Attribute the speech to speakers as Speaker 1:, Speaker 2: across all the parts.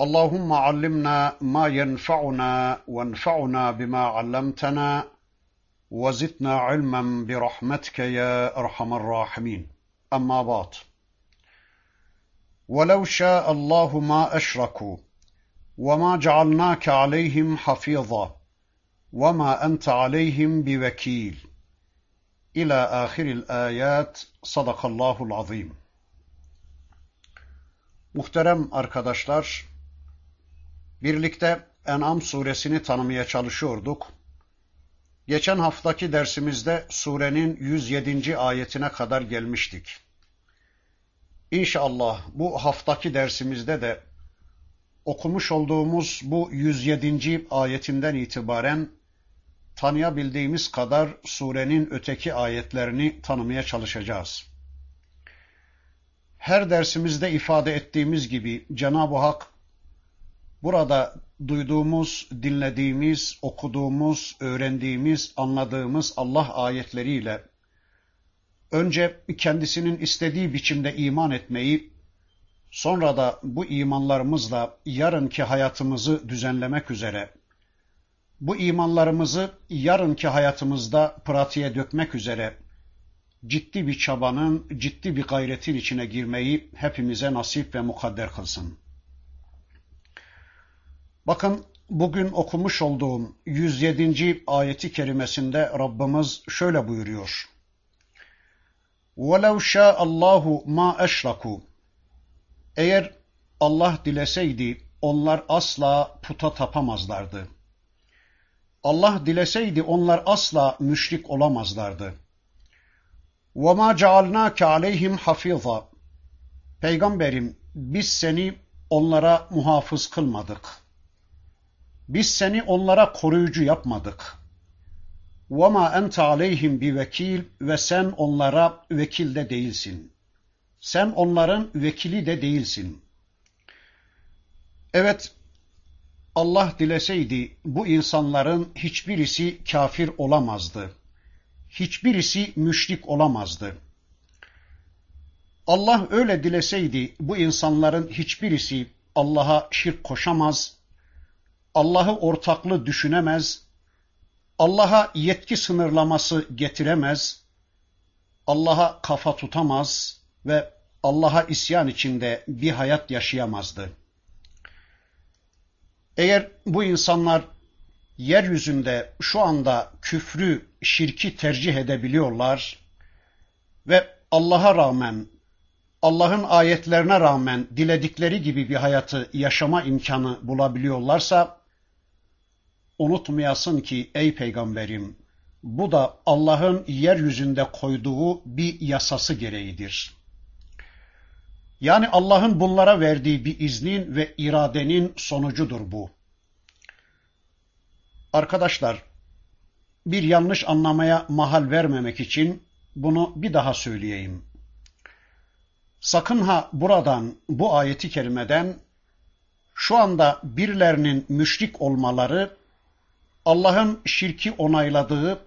Speaker 1: اللهم علمنا ما ينفعنا وانفعنا بما علمتنا وزدنا علما برحمتك يا أرحم الراحمين. أما بعد. ولو شاء الله ما أشركوا وما جعلناك عليهم حفيظا وما أنت عليهم بوكيل. إلى آخر الآيات. صدق الله العظيم. Muhterem arkadaşlar, Birlikte En'am suresini tanımaya çalışıyorduk. Geçen haftaki dersimizde surenin 107. ayetine kadar gelmiştik. İnşallah bu haftaki dersimizde de okumuş olduğumuz bu 107. ayetinden itibaren tanıyabildiğimiz kadar surenin öteki ayetlerini tanımaya çalışacağız. Her dersimizde ifade ettiğimiz gibi Cenab-ı Hak Burada duyduğumuz, dinlediğimiz, okuduğumuz, öğrendiğimiz, anladığımız Allah ayetleriyle önce kendisinin istediği biçimde iman etmeyi, sonra da bu imanlarımızla yarınki hayatımızı düzenlemek üzere, bu imanlarımızı yarınki hayatımızda pratiğe dökmek üzere ciddi bir çabanın, ciddi bir gayretin içine girmeyi hepimize nasip ve mukadder kılsın. Bakın bugün okumuş olduğum 107. ayeti kerimesinde Rabbimiz şöyle buyuruyor. وَلَوْ شَاءَ اللّٰهُ مَا اَشْرَكُوا Eğer Allah dileseydi onlar asla puta tapamazlardı. Allah dileseydi onlar asla müşrik olamazlardı. وَمَا جَعَلْنَاكَ عَلَيْهِمْ حَفِيظًا Peygamberim biz seni onlara muhafız kılmadık.'' Biz seni onlara koruyucu yapmadık. وَمَا اَنْتَ عَلَيْهِمْ بِوَكِيلٍ Ve sen onlara vekil de değilsin. Sen onların vekili de değilsin. Evet, Allah dileseydi bu insanların hiçbirisi kafir olamazdı. Hiçbirisi müşrik olamazdı. Allah öyle dileseydi bu insanların hiçbirisi Allah'a şirk koşamaz, Allah'ı ortaklı düşünemez, Allah'a yetki sınırlaması getiremez, Allah'a kafa tutamaz ve Allah'a isyan içinde bir hayat yaşayamazdı. Eğer bu insanlar yeryüzünde şu anda küfrü, şirki tercih edebiliyorlar ve Allah'a rağmen, Allah'ın ayetlerine rağmen diledikleri gibi bir hayatı yaşama imkanı bulabiliyorlarsa, unutmayasın ki ey peygamberim bu da Allah'ın yeryüzünde koyduğu bir yasası gereğidir. Yani Allah'ın bunlara verdiği bir iznin ve iradenin sonucudur bu. Arkadaşlar, bir yanlış anlamaya mahal vermemek için bunu bir daha söyleyeyim. Sakın ha buradan, bu ayeti kerimeden şu anda birilerinin müşrik olmaları Allah'ın şirki onayladığı,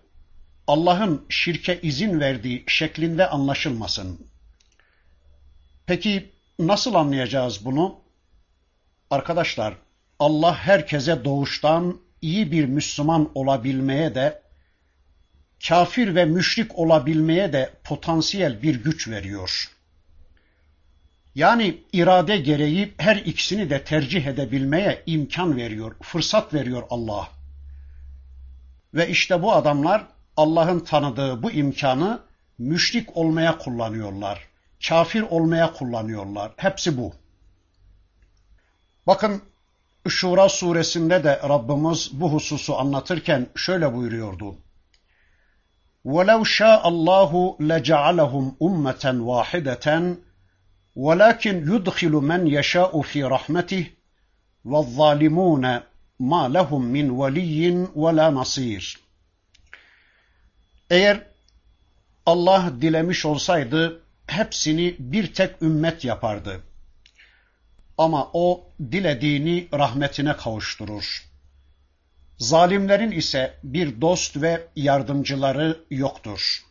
Speaker 1: Allah'ın şirke izin verdiği şeklinde anlaşılmasın. Peki nasıl anlayacağız bunu? Arkadaşlar, Allah herkese doğuştan iyi bir Müslüman olabilmeye de, kafir ve müşrik olabilmeye de potansiyel bir güç veriyor. Yani irade gereği her ikisini de tercih edebilmeye imkan veriyor, fırsat veriyor Allah. Ve işte bu adamlar Allah'ın tanıdığı bu imkanı müşrik olmaya kullanıyorlar. Kafir olmaya kullanıyorlar. Hepsi bu. Bakın Şura suresinde de Rabbimiz bu hususu anlatırken şöyle buyuruyordu. وَلَوْ شَاءَ اللّٰهُ لَجَعَلَهُمْ اُمَّةً وَاحِدَةً وَلَكِنْ يُدْخِلُ مَنْ يَشَاءُ فِي رَحْمَتِهِ وَالظَّالِمُونَ ma lehum min veliyyin ve la nasir. Eğer Allah dilemiş olsaydı hepsini bir tek ümmet yapardı. Ama o dilediğini rahmetine kavuşturur. Zalimlerin ise bir dost ve yardımcıları yoktur.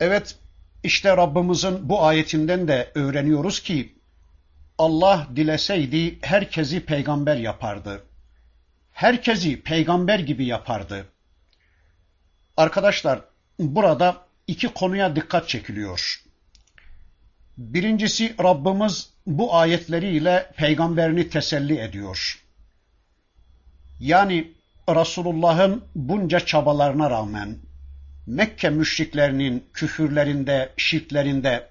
Speaker 1: Evet, işte Rabbimizin bu ayetinden de öğreniyoruz ki Allah dileseydi herkesi peygamber yapardı. Herkesi peygamber gibi yapardı. Arkadaşlar, burada iki konuya dikkat çekiliyor. Birincisi Rabbimiz bu ayetleriyle peygamberini teselli ediyor. Yani Resulullah'ın bunca çabalarına rağmen Mekke müşriklerinin küfürlerinde, şirklerinde,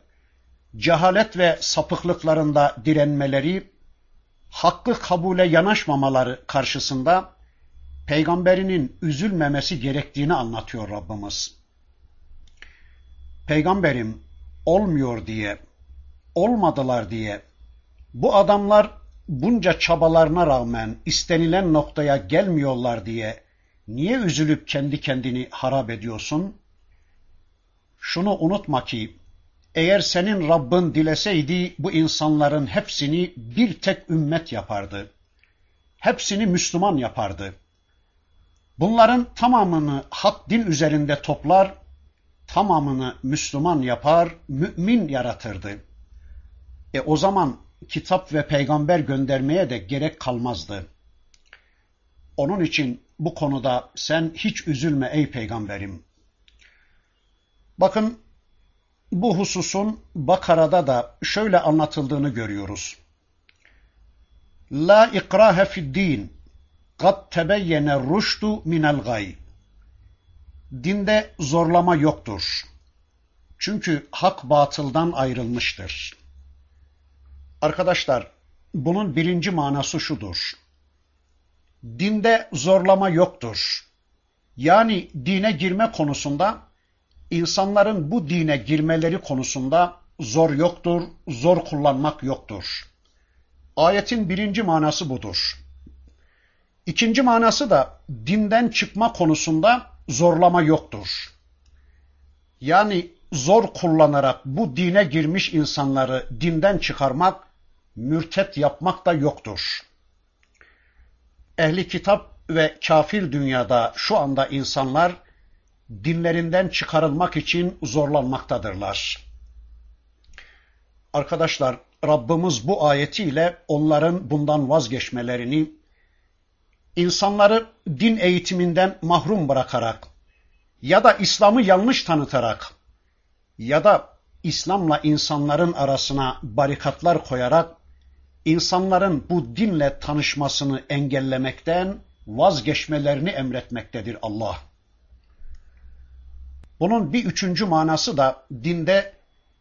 Speaker 1: cehalet ve sapıklıklarında direnmeleri, hakkı kabule yanaşmamaları karşısında peygamberinin üzülmemesi gerektiğini anlatıyor Rabbimiz. Peygamberim olmuyor diye, olmadılar diye, bu adamlar bunca çabalarına rağmen istenilen noktaya gelmiyorlar diye niye üzülüp kendi kendini harap ediyorsun? Şunu unutma ki eğer senin Rabbin dileseydi bu insanların hepsini bir tek ümmet yapardı. Hepsini Müslüman yapardı. Bunların tamamını hak din üzerinde toplar, tamamını Müslüman yapar, mümin yaratırdı. E o zaman kitap ve peygamber göndermeye de gerek kalmazdı. Onun için bu konuda sen hiç üzülme ey peygamberim. Bakın bu hususun Bakara'da da şöyle anlatıldığını görüyoruz. La ikrahe fid din kad tebeyyene ruştu minel gay. Dinde zorlama yoktur. Çünkü hak batıldan ayrılmıştır. Arkadaşlar, bunun birinci manası şudur. Dinde zorlama yoktur. Yani dine girme konusunda insanların bu dine girmeleri konusunda zor yoktur, zor kullanmak yoktur. Ayetin birinci manası budur. İkinci manası da dinden çıkma konusunda zorlama yoktur. Yani zor kullanarak bu dine girmiş insanları dinden çıkarmak, mürtet yapmak da yoktur. Ehli kitap ve kafir dünyada şu anda insanlar dinlerinden çıkarılmak için zorlanmaktadırlar. Arkadaşlar Rabbimiz bu ayetiyle onların bundan vazgeçmelerini, insanları din eğitiminden mahrum bırakarak ya da İslam'ı yanlış tanıtarak ya da İslam'la insanların arasına barikatlar koyarak insanların bu dinle tanışmasını engellemekten vazgeçmelerini emretmektedir Allah. Bunun bir üçüncü manası da dinde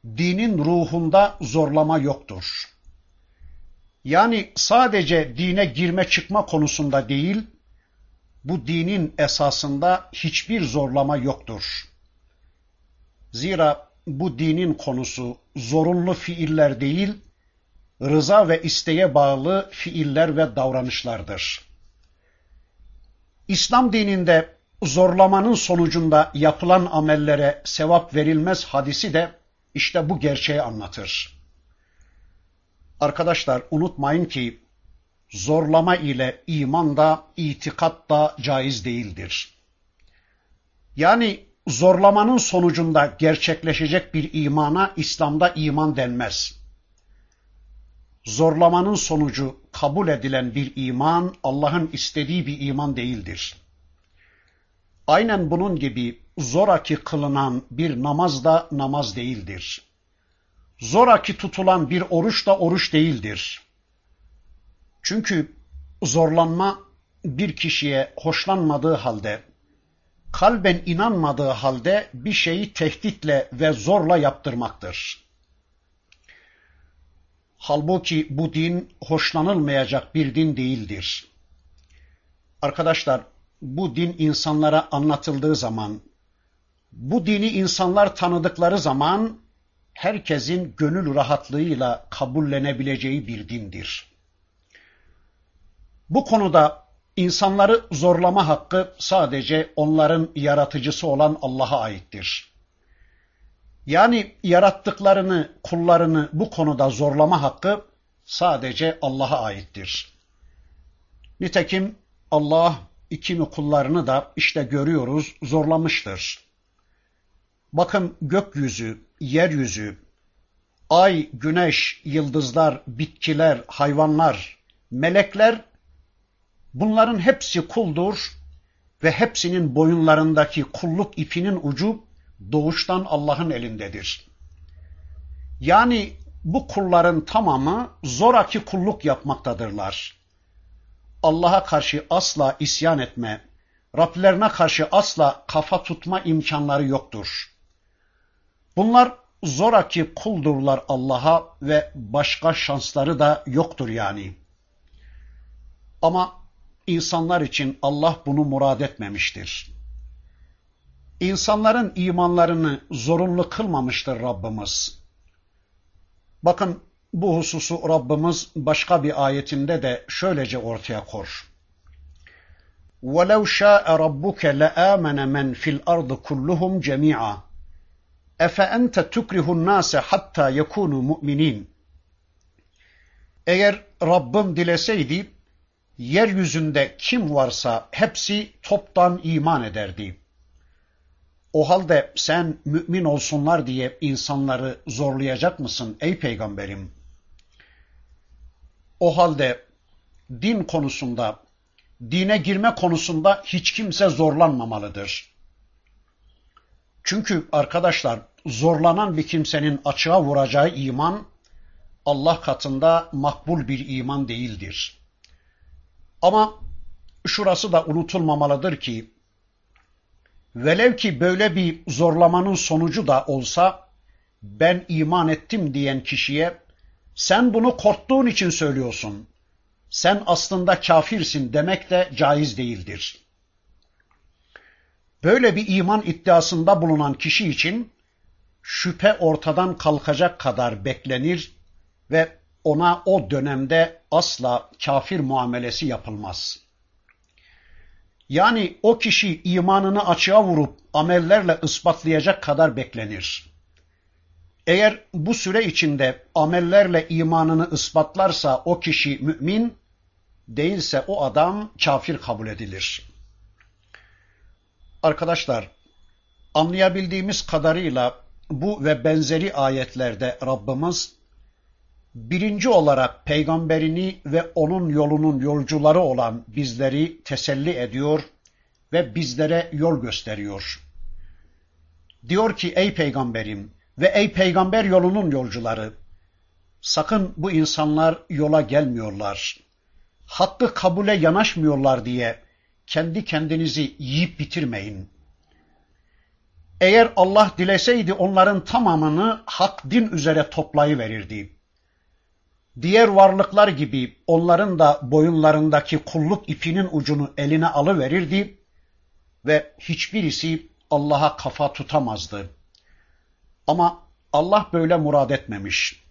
Speaker 1: dinin ruhunda zorlama yoktur. Yani sadece dine girme çıkma konusunda değil, bu dinin esasında hiçbir zorlama yoktur. Zira bu dinin konusu zorunlu fiiller değil, rıza ve isteğe bağlı fiiller ve davranışlardır. İslam dininde zorlamanın sonucunda yapılan amellere sevap verilmez hadisi de işte bu gerçeği anlatır. Arkadaşlar unutmayın ki zorlama ile iman da itikat da caiz değildir. Yani zorlamanın sonucunda gerçekleşecek bir imana İslam'da iman denmez. Zorlamanın sonucu kabul edilen bir iman Allah'ın istediği bir iman değildir. Aynen bunun gibi zoraki kılınan bir namaz da namaz değildir. Zoraki tutulan bir oruç da oruç değildir. Çünkü zorlanma bir kişiye hoşlanmadığı halde, kalben inanmadığı halde bir şeyi tehditle ve zorla yaptırmaktır. Halbuki bu din hoşlanılmayacak bir din değildir. Arkadaşlar bu din insanlara anlatıldığı zaman, bu dini insanlar tanıdıkları zaman herkesin gönül rahatlığıyla kabullenebileceği bir dindir. Bu konuda insanları zorlama hakkı sadece onların yaratıcısı olan Allah'a aittir. Yani yarattıklarını, kullarını bu konuda zorlama hakkı sadece Allah'a aittir. Nitekim Allah ikimi kullarını da işte görüyoruz zorlamıştır. Bakın gökyüzü, yeryüzü, ay, güneş, yıldızlar, bitkiler, hayvanlar, melekler bunların hepsi kuldur ve hepsinin boyunlarındaki kulluk ipinin ucu doğuştan Allah'ın elindedir. Yani bu kulların tamamı zoraki kulluk yapmaktadırlar. Allah'a karşı asla isyan etme, Rablerine karşı asla kafa tutma imkanları yoktur. Bunlar zoraki kuldurlar Allah'a ve başka şansları da yoktur yani. Ama insanlar için Allah bunu murad etmemiştir. İnsanların imanlarını zorunlu kılmamıştır Rabbimiz. Bakın bu hususu Rabbimiz başka bir ayetinde de şöylece ortaya kor. وَلَوْ شَاءَ رَبُّكَ لَآمَنَ مَنْ فِي الْأَرْضِ كُلُّهُمْ جَمِيعًا اَفَاَنْتَ تُكْرِهُ النَّاسَ حَتَّى يَكُونُوا مُؤْمِنِينَ Eğer Rabbim dileseydi, yeryüzünde kim varsa hepsi toptan iman ederdi. O halde sen mümin olsunlar diye insanları zorlayacak mısın ey peygamberim? O halde din konusunda, dine girme konusunda hiç kimse zorlanmamalıdır. Çünkü arkadaşlar zorlanan bir kimsenin açığa vuracağı iman Allah katında makbul bir iman değildir. Ama şurası da unutulmamalıdır ki velev ki böyle bir zorlamanın sonucu da olsa ben iman ettim diyen kişiye sen bunu korktuğun için söylüyorsun. Sen aslında kafirsin demek de caiz değildir. Böyle bir iman iddiasında bulunan kişi için şüphe ortadan kalkacak kadar beklenir ve ona o dönemde asla kafir muamelesi yapılmaz. Yani o kişi imanını açığa vurup amellerle ispatlayacak kadar beklenir. Eğer bu süre içinde amellerle imanını ispatlarsa o kişi mümin, değilse o adam kafir kabul edilir. Arkadaşlar, anlayabildiğimiz kadarıyla bu ve benzeri ayetlerde Rabbimiz birinci olarak peygamberini ve onun yolunun yolcuları olan bizleri teselli ediyor ve bizlere yol gösteriyor. Diyor ki ey peygamberim ve ey peygamber yolunun yolcuları sakın bu insanlar yola gelmiyorlar. Hakkı kabule yanaşmıyorlar diye kendi kendinizi yiyip bitirmeyin. Eğer Allah dileseydi onların tamamını hak din üzere toplayıverirdi. Diğer varlıklar gibi onların da boyunlarındaki kulluk ipinin ucunu eline alıverirdi ve hiçbirisi Allah'a kafa tutamazdı. Ama Allah böyle murad etmemiş.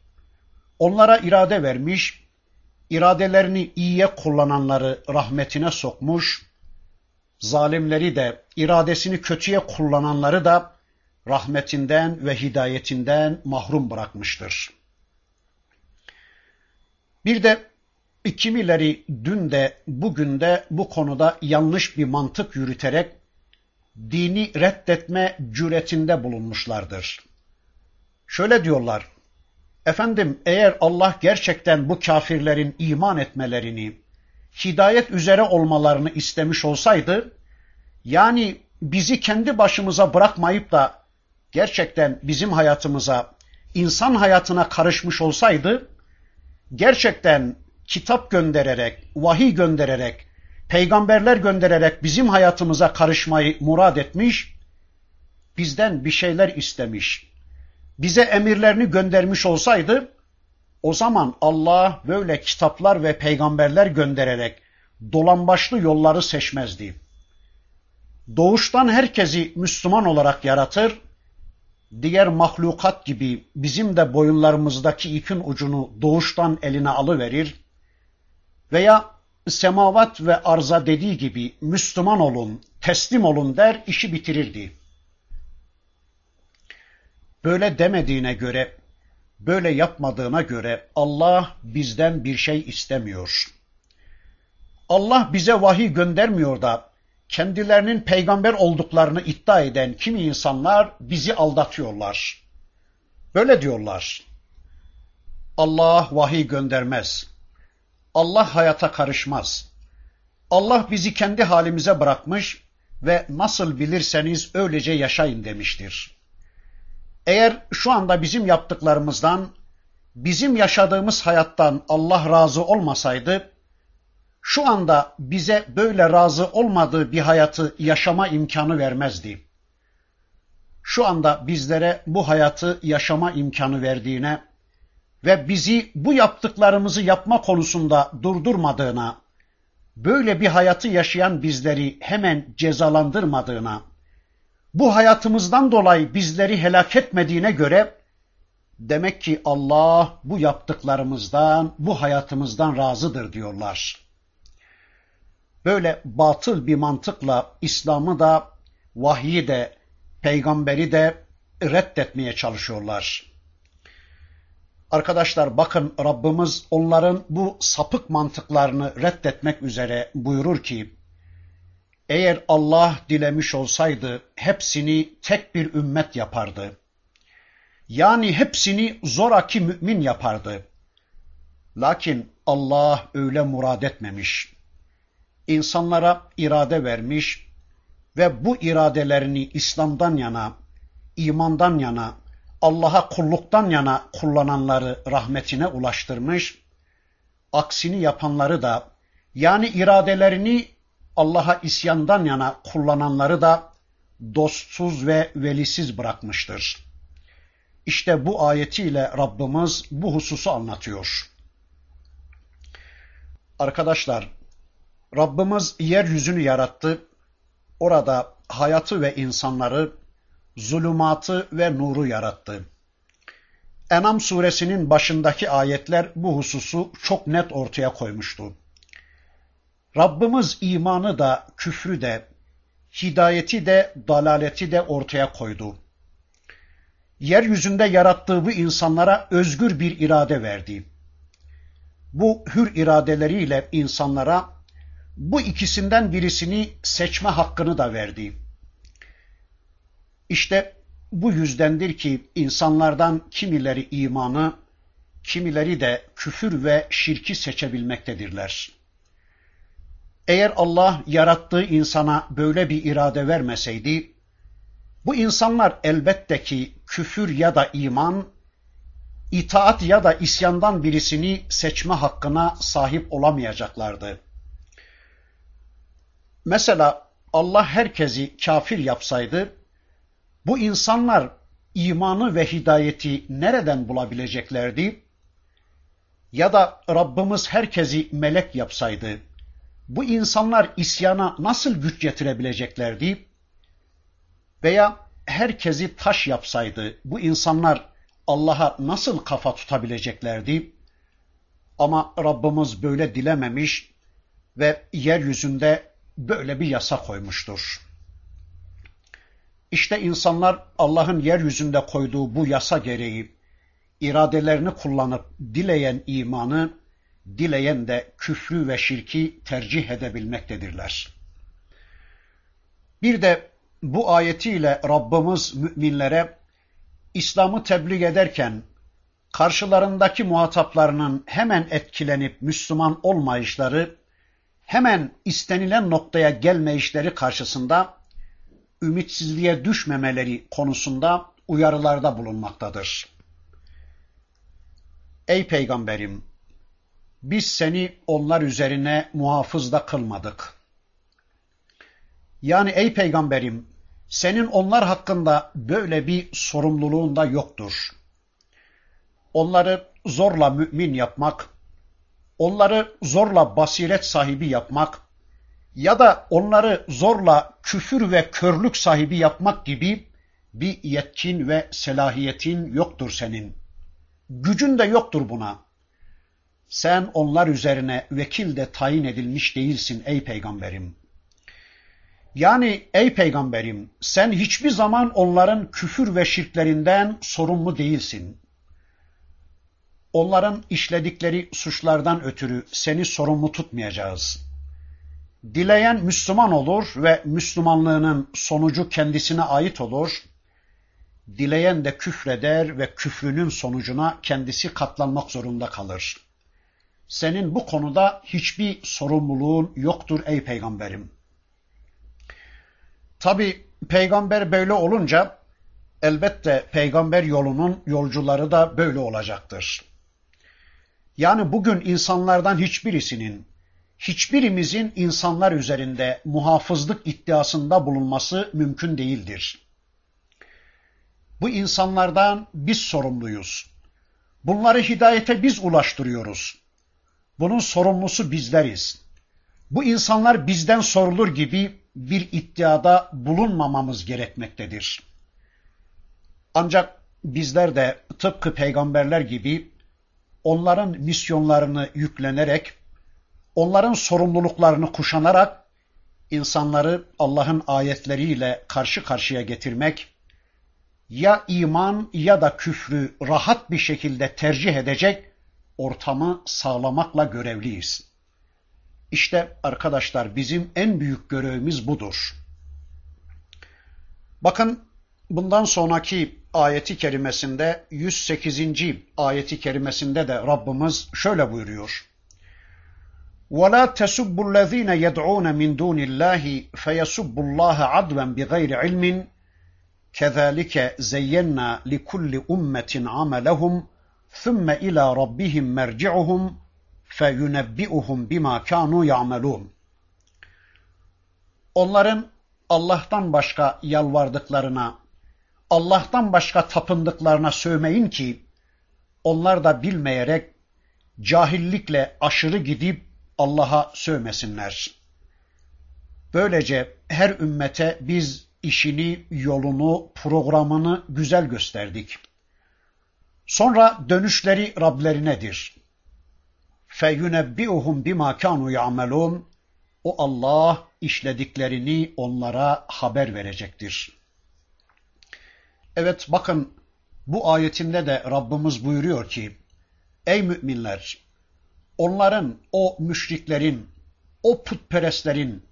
Speaker 1: Onlara irade vermiş, iradelerini iyiye kullananları rahmetine sokmuş, zalimleri de iradesini kötüye kullananları da rahmetinden ve hidayetinden mahrum bırakmıştır. Bir de kimileri dün de bugün de bu konuda yanlış bir mantık yürüterek dini reddetme cüretinde bulunmuşlardır. Şöyle diyorlar, efendim eğer Allah gerçekten bu kafirlerin iman etmelerini, hidayet üzere olmalarını istemiş olsaydı, yani bizi kendi başımıza bırakmayıp da gerçekten bizim hayatımıza, insan hayatına karışmış olsaydı, gerçekten kitap göndererek, vahiy göndererek, peygamberler göndererek bizim hayatımıza karışmayı murad etmiş, bizden bir şeyler istemiş, bize emirlerini göndermiş olsaydı, o zaman Allah böyle kitaplar ve peygamberler göndererek dolambaçlı yolları seçmezdi. Doğuştan herkesi Müslüman olarak yaratır, diğer mahlukat gibi bizim de boyunlarımızdaki ipin ucunu doğuştan eline alıverir veya semavat ve arza dediği gibi Müslüman olun, teslim olun der, işi bitirirdi. Böyle demediğine göre, böyle yapmadığına göre Allah bizden bir şey istemiyor. Allah bize vahiy göndermiyor da kendilerinin peygamber olduklarını iddia eden kimi insanlar bizi aldatıyorlar. Böyle diyorlar. Allah vahiy göndermez. Allah hayata karışmaz. Allah bizi kendi halimize bırakmış ve nasıl bilirseniz öylece yaşayın demiştir. Eğer şu anda bizim yaptıklarımızdan, bizim yaşadığımız hayattan Allah razı olmasaydı, şu anda bize böyle razı olmadığı bir hayatı yaşama imkanı vermezdi. Şu anda bizlere bu hayatı yaşama imkanı verdiğine ve bizi bu yaptıklarımızı yapma konusunda durdurmadığına, böyle bir hayatı yaşayan bizleri hemen cezalandırmadığına, bu hayatımızdan dolayı bizleri helak etmediğine göre demek ki Allah bu yaptıklarımızdan, bu hayatımızdan razıdır diyorlar. Böyle batıl bir mantıkla İslam'ı da, vahyi de, peygamberi de reddetmeye çalışıyorlar. Arkadaşlar bakın Rabbimiz onların bu sapık mantıklarını reddetmek üzere buyurur ki, eğer Allah dilemiş olsaydı hepsini tek bir ümmet yapardı. Yani hepsini zoraki mümin yapardı. Lakin Allah öyle murad etmemiş. İnsanlara irade vermiş ve bu iradelerini İslam'dan yana, imandan yana, Allah'a kulluktan yana kullananları rahmetine ulaştırmış, aksini yapanları da yani iradelerini Allah'a isyandan yana kullananları da dostsuz ve velisiz bırakmıştır. İşte bu ayetiyle Rabbimiz bu hususu anlatıyor. Arkadaşlar, Rabbimiz yeryüzünü yarattı. Orada hayatı ve insanları, zulümatı ve nuru yarattı. Enam suresinin başındaki ayetler bu hususu çok net ortaya koymuştu. Rabbimiz imanı da, küfrü de, hidayeti de, dalaleti de ortaya koydu. Yeryüzünde yarattığı bu insanlara özgür bir irade verdi. Bu hür iradeleriyle insanlara bu ikisinden birisini seçme hakkını da verdi. İşte bu yüzdendir ki insanlardan kimileri imanı, kimileri de küfür ve şirki seçebilmektedirler. Eğer Allah yarattığı insana böyle bir irade vermeseydi, bu insanlar elbette ki küfür ya da iman, itaat ya da isyandan birisini seçme hakkına sahip olamayacaklardı. Mesela Allah herkesi kafir yapsaydı, bu insanlar imanı ve hidayeti nereden bulabileceklerdi? Ya da Rabbimiz herkesi melek yapsaydı, bu insanlar isyana nasıl güç getirebileceklerdi? Veya herkesi taş yapsaydı bu insanlar Allah'a nasıl kafa tutabileceklerdi? Ama Rabbimiz böyle dilememiş ve yeryüzünde böyle bir yasa koymuştur. İşte insanlar Allah'ın yeryüzünde koyduğu bu yasa gereği iradelerini kullanıp dileyen imanı, dileyen de küfrü ve şirki tercih edebilmektedirler. Bir de bu ayetiyle Rabbimiz müminlere İslam'ı tebliğ ederken karşılarındaki muhataplarının hemen etkilenip Müslüman olmayışları, hemen istenilen noktaya gelmeyişleri karşısında ümitsizliğe düşmemeleri konusunda uyarılarda bulunmaktadır. Ey peygamberim, biz seni onlar üzerine muhafızda kılmadık. Yani ey peygamberim, senin onlar hakkında böyle bir sorumluluğun da yoktur. Onları zorla mümin yapmak, onları zorla basiret sahibi yapmak ya da onları zorla küfür ve körlük sahibi yapmak gibi bir yetkin ve selahiyetin yoktur senin. Gücün de yoktur buna. Sen onlar üzerine vekil de tayin edilmiş değilsin ey peygamberim. Yani ey peygamberim sen hiçbir zaman onların küfür ve şirklerinden sorumlu değilsin. Onların işledikleri suçlardan ötürü seni sorumlu tutmayacağız. Dileyen Müslüman olur ve Müslümanlığının sonucu kendisine ait olur. Dileyen de küfreder ve küfrünün sonucuna kendisi katlanmak zorunda kalır. Senin bu konuda hiçbir sorumluluğun yoktur ey peygamberim. Tabi peygamber böyle olunca elbette peygamber yolunun yolcuları da böyle olacaktır. Yani bugün insanlardan hiçbirisinin, hiçbirimizin insanlar üzerinde muhafızlık iddiasında bulunması mümkün değildir. Bu insanlardan biz sorumluyuz. Bunları hidayete biz ulaştırıyoruz. Bunun sorumlusu bizleriz. Bu insanlar bizden sorulur gibi bir iddiada bulunmamamız gerekmektedir. Ancak bizler de tıpkı peygamberler gibi onların misyonlarını yüklenerek, onların sorumluluklarını kuşanarak insanları Allah'ın ayetleriyle karşı karşıya getirmek, ya iman ya da küfrü rahat bir şekilde tercih edecek ortamı sağlamakla görevliyiz. İşte arkadaşlar bizim en büyük görevimiz budur. Bakın bundan sonraki ayeti kerimesinde 108. ayeti kerimesinde de Rabbimiz şöyle buyuruyor. وَلَا تَسُبُّوا الَّذ۪ينَ يَدْعُونَ مِنْ دُونِ اللّٰهِ فَيَسُبُّوا اللّٰهَ عَدْوًا بِغَيْرِ عِلْمٍ كَذَٰلِكَ زَيَّنَّا لِكُلِّ أُمَّةٍ عَمَلَهُمْ ثُمَّ اِلَى رَبِّهِمْ مَرْجِعُهُمْ فَيُنَبِّئُهُمْ بِمَا كَانُوا يَعْمَلُونَ Onların Allah'tan başka yalvardıklarına, Allah'tan başka tapındıklarına sövmeyin ki, onlar da bilmeyerek cahillikle aşırı gidip Allah'a sövmesinler. Böylece her ümmete biz işini, yolunu, programını güzel gösterdik.'' Sonra dönüşleri Rablerinedir. فَيُنَبِّئُهُمْ بِمَا كَانُوا يَعْمَلُونَ O Allah işlediklerini onlara haber verecektir. Evet bakın bu ayetinde de Rabbimiz buyuruyor ki Ey müminler! Onların, o müşriklerin, o putperestlerin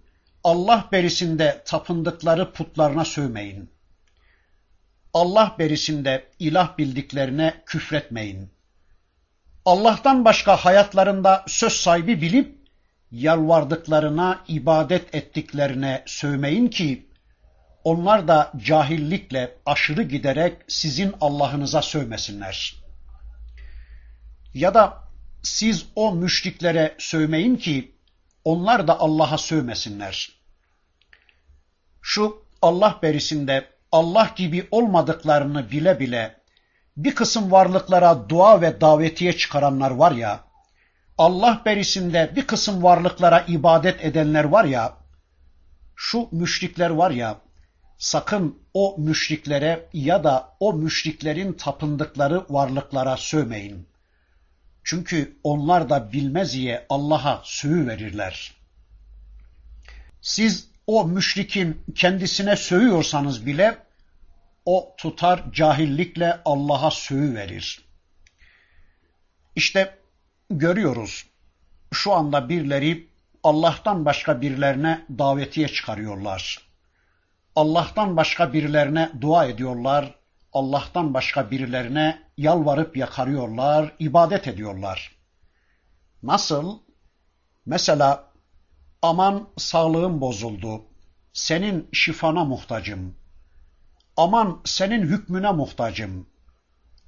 Speaker 1: Allah berisinde tapındıkları putlarına sövmeyin. Allah berisinde ilah bildiklerine küfretmeyin. Allah'tan başka hayatlarında söz sahibi bilip yalvardıklarına, ibadet ettiklerine sövmeyin ki onlar da cahillikle aşırı giderek sizin Allah'ınıza sövmesinler. Ya da siz o müşriklere sövmeyin ki onlar da Allah'a sövmesinler. Şu Allah berisinde Allah gibi olmadıklarını bile bile bir kısım varlıklara dua ve davetiye çıkaranlar var ya, Allah berisinde bir kısım varlıklara ibadet edenler var ya, şu müşrikler var ya, sakın o müşriklere ya da o müşriklerin tapındıkları varlıklara sövmeyin. Çünkü onlar da bilmez diye Allah'a sövü verirler. Siz o müşrikin kendisine sövüyorsanız bile o tutar cahillikle Allah'a sövü verir. İşte görüyoruz şu anda birileri Allah'tan başka birilerine davetiye çıkarıyorlar. Allah'tan başka birilerine dua ediyorlar. Allah'tan başka birilerine yalvarıp yakarıyorlar, ibadet ediyorlar. Nasıl? Mesela aman sağlığım bozuldu, senin şifana muhtacım. Aman senin hükmüne muhtacım.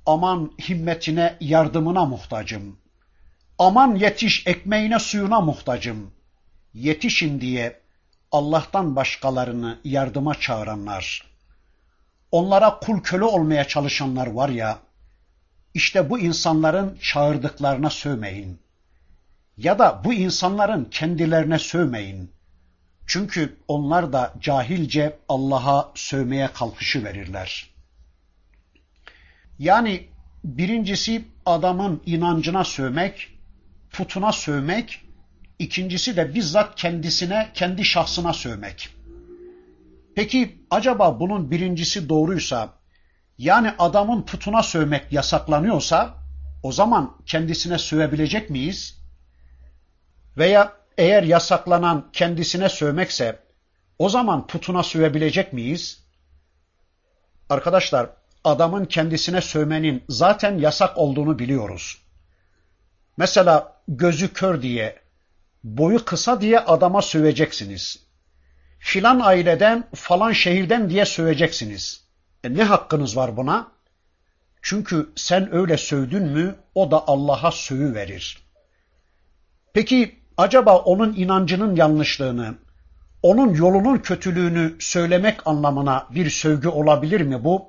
Speaker 1: Aman himmetine, yardımına muhtacım. Aman yetiş ekmeğine, suyuna muhtacım. Yetişin diye Allah'tan başkalarını yardıma çağıranlar, onlara kul köle olmaya çalışanlar var ya, işte bu insanların çağırdıklarına sövmeyin. Ya da bu insanların kendilerine sövmeyin. Çünkü onlar da cahilce Allah'a sövmeye kalkışı verirler. Yani birincisi adamın inancına sövmek, putuna sövmek, ikincisi de bizzat kendisine, kendi şahsına sövmek. Peki acaba bunun birincisi doğruysa, yani adamın putuna sövmek yasaklanıyorsa, o zaman kendisine sövebilecek miyiz? Veya eğer yasaklanan kendisine sövmekse, o zaman putuna sövebilecek miyiz? Arkadaşlar, adamın kendisine sövmenin zaten yasak olduğunu biliyoruz. Mesela gözü kör diye, boyu kısa diye adama söveceksiniz. Filan aileden, falan şehirden diye söveceksiniz. E ne hakkınız var buna? Çünkü sen öyle sövdün mü o da Allah'a sövü verir. Peki acaba onun inancının yanlışlığını, onun yolunun kötülüğünü söylemek anlamına bir sövgü olabilir mi bu?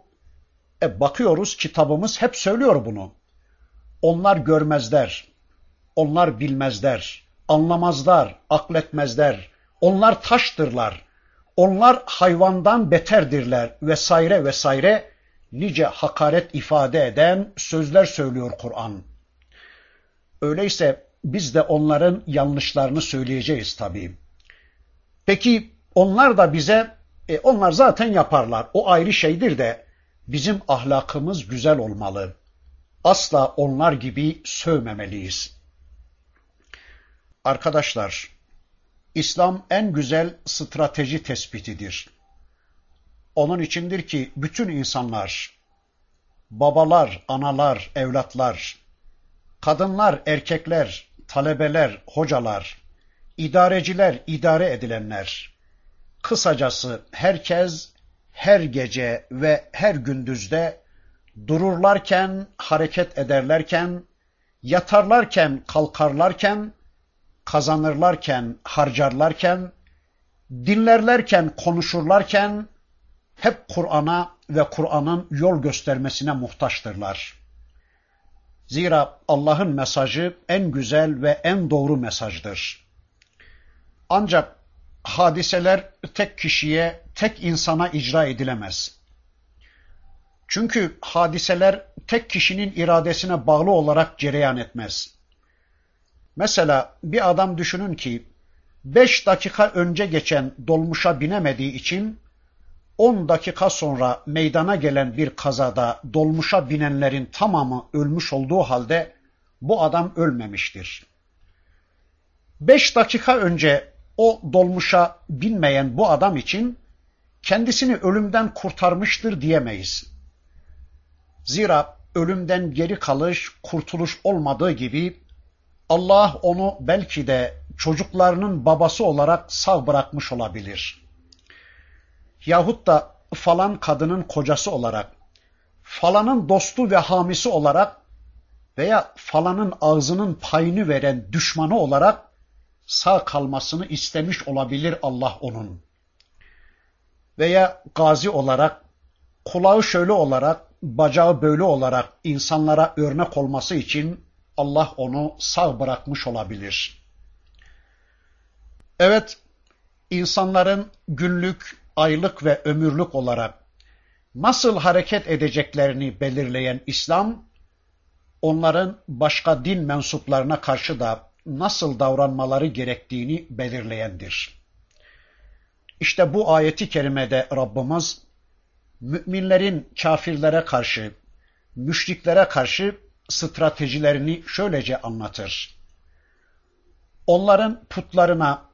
Speaker 1: E bakıyoruz kitabımız hep söylüyor bunu. Onlar görmezler, onlar bilmezler, anlamazlar, akletmezler. Onlar taştırlar. Onlar hayvandan beterdirler vesaire vesaire nice hakaret ifade eden sözler söylüyor Kur'an. Öyleyse biz de onların yanlışlarını söyleyeceğiz tabii. Peki onlar da bize, e, onlar zaten yaparlar. O ayrı şeydir de bizim ahlakımız güzel olmalı. Asla onlar gibi sövmemeliyiz. Arkadaşlar, İslam en güzel strateji tespitidir. Onun içindir ki bütün insanlar, babalar, analar, evlatlar, kadınlar, erkekler, talebeler, hocalar, idareciler, idare edilenler, kısacası herkes her gece ve her gündüzde dururlarken, hareket ederlerken, yatarlarken, kalkarlarken, kazanırlarken, harcarlarken, dinlerlerken, konuşurlarken hep Kur'an'a ve Kur'an'ın yol göstermesine muhtaçtırlar. Zira Allah'ın mesajı en güzel ve en doğru mesajdır. Ancak hadiseler tek kişiye, tek insana icra edilemez. Çünkü hadiseler tek kişinin iradesine bağlı olarak cereyan etmez. Mesela bir adam düşünün ki 5 dakika önce geçen dolmuşa binemediği için 10 dakika sonra meydana gelen bir kazada dolmuşa binenlerin tamamı ölmüş olduğu halde bu adam ölmemiştir. 5 dakika önce o dolmuşa binmeyen bu adam için kendisini ölümden kurtarmıştır diyemeyiz. Zira ölümden geri kalış, kurtuluş olmadığı gibi Allah onu belki de çocuklarının babası olarak sağ bırakmış olabilir. Yahut da falan kadının kocası olarak, falanın dostu ve hamisi olarak veya falanın ağzının payını veren düşmanı olarak sağ kalmasını istemiş olabilir Allah onun. Veya gazi olarak, kulağı şöyle olarak, bacağı böyle olarak insanlara örnek olması için Allah onu sağ bırakmış olabilir. Evet, insanların günlük, aylık ve ömürlük olarak nasıl hareket edeceklerini belirleyen İslam, onların başka din mensuplarına karşı da nasıl davranmaları gerektiğini belirleyendir. İşte bu ayeti kerimede Rabbimiz müminlerin kafirlere karşı, müşriklere karşı stratejilerini şöylece anlatır. Onların putlarına,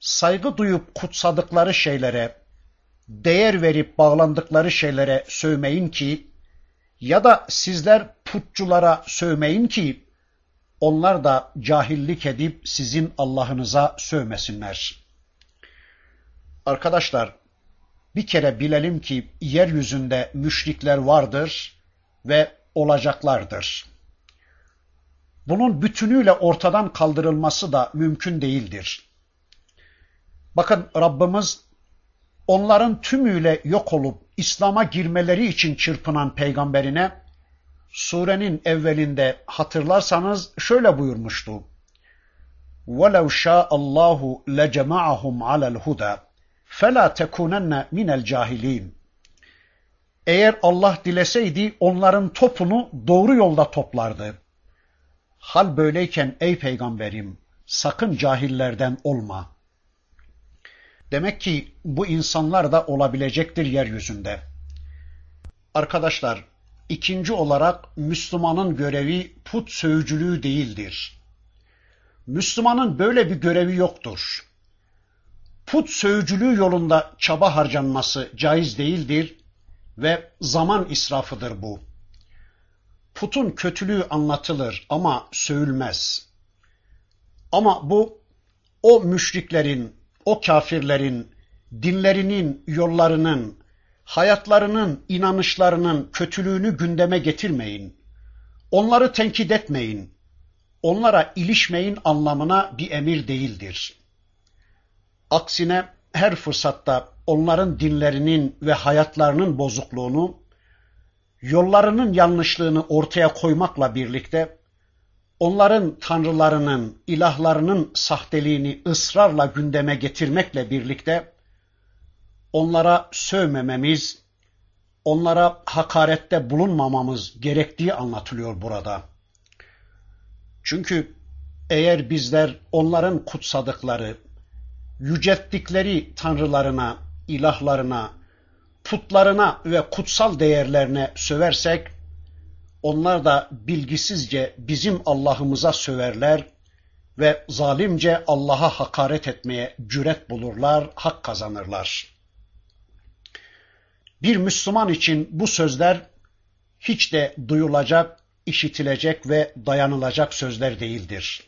Speaker 1: saygı duyup kutsadıkları şeylere, değer verip bağlandıkları şeylere sövmeyin ki, ya da sizler putçulara sövmeyin ki, onlar da cahillik edip sizin Allah'ınıza sövmesinler. Arkadaşlar, bir kere bilelim ki yeryüzünde müşrikler vardır ve olacaklardır. Bunun bütünüyle ortadan kaldırılması da mümkün değildir. Bakın Rabbimiz onların tümüyle yok olup İslam'a girmeleri için çırpınan peygamberine surenin evvelinde hatırlarsanız şöyle buyurmuştu. وَلَوْ شَاءَ اللّٰهُ لَجَمَعَهُمْ عَلَى الْهُدَى فَلَا تَكُونَنَّ مِنَ الْجَاهِلِينَ Eğer Allah dileseydi onların topunu doğru yolda toplardı. Hal böyleyken ey peygamberim sakın cahillerden olma. Demek ki bu insanlar da olabilecektir yeryüzünde. Arkadaşlar, ikinci olarak Müslümanın görevi put sövücülüğü değildir. Müslümanın böyle bir görevi yoktur. Put sövücülüğü yolunda çaba harcanması caiz değildir ve zaman israfıdır bu. Putun kötülüğü anlatılır ama sövülmez. Ama bu o müşriklerin, o kafirlerin dinlerinin, yollarının, hayatlarının, inanışlarının kötülüğünü gündeme getirmeyin. Onları tenkit etmeyin. Onlara ilişmeyin anlamına bir emir değildir. Aksine her fırsatta onların dinlerinin ve hayatlarının bozukluğunu, yollarının yanlışlığını ortaya koymakla birlikte onların tanrılarının, ilahlarının sahteliğini ısrarla gündeme getirmekle birlikte onlara sövmememiz, onlara hakarette bulunmamamız gerektiği anlatılıyor burada. Çünkü eğer bizler onların kutsadıkları, yücelttikleri tanrılarına, ilahlarına, putlarına ve kutsal değerlerine söversek, onlar da bilgisizce bizim Allah'ımıza söverler ve zalimce Allah'a hakaret etmeye cüret bulurlar, hak kazanırlar. Bir Müslüman için bu sözler hiç de duyulacak, işitilecek ve dayanılacak sözler değildir.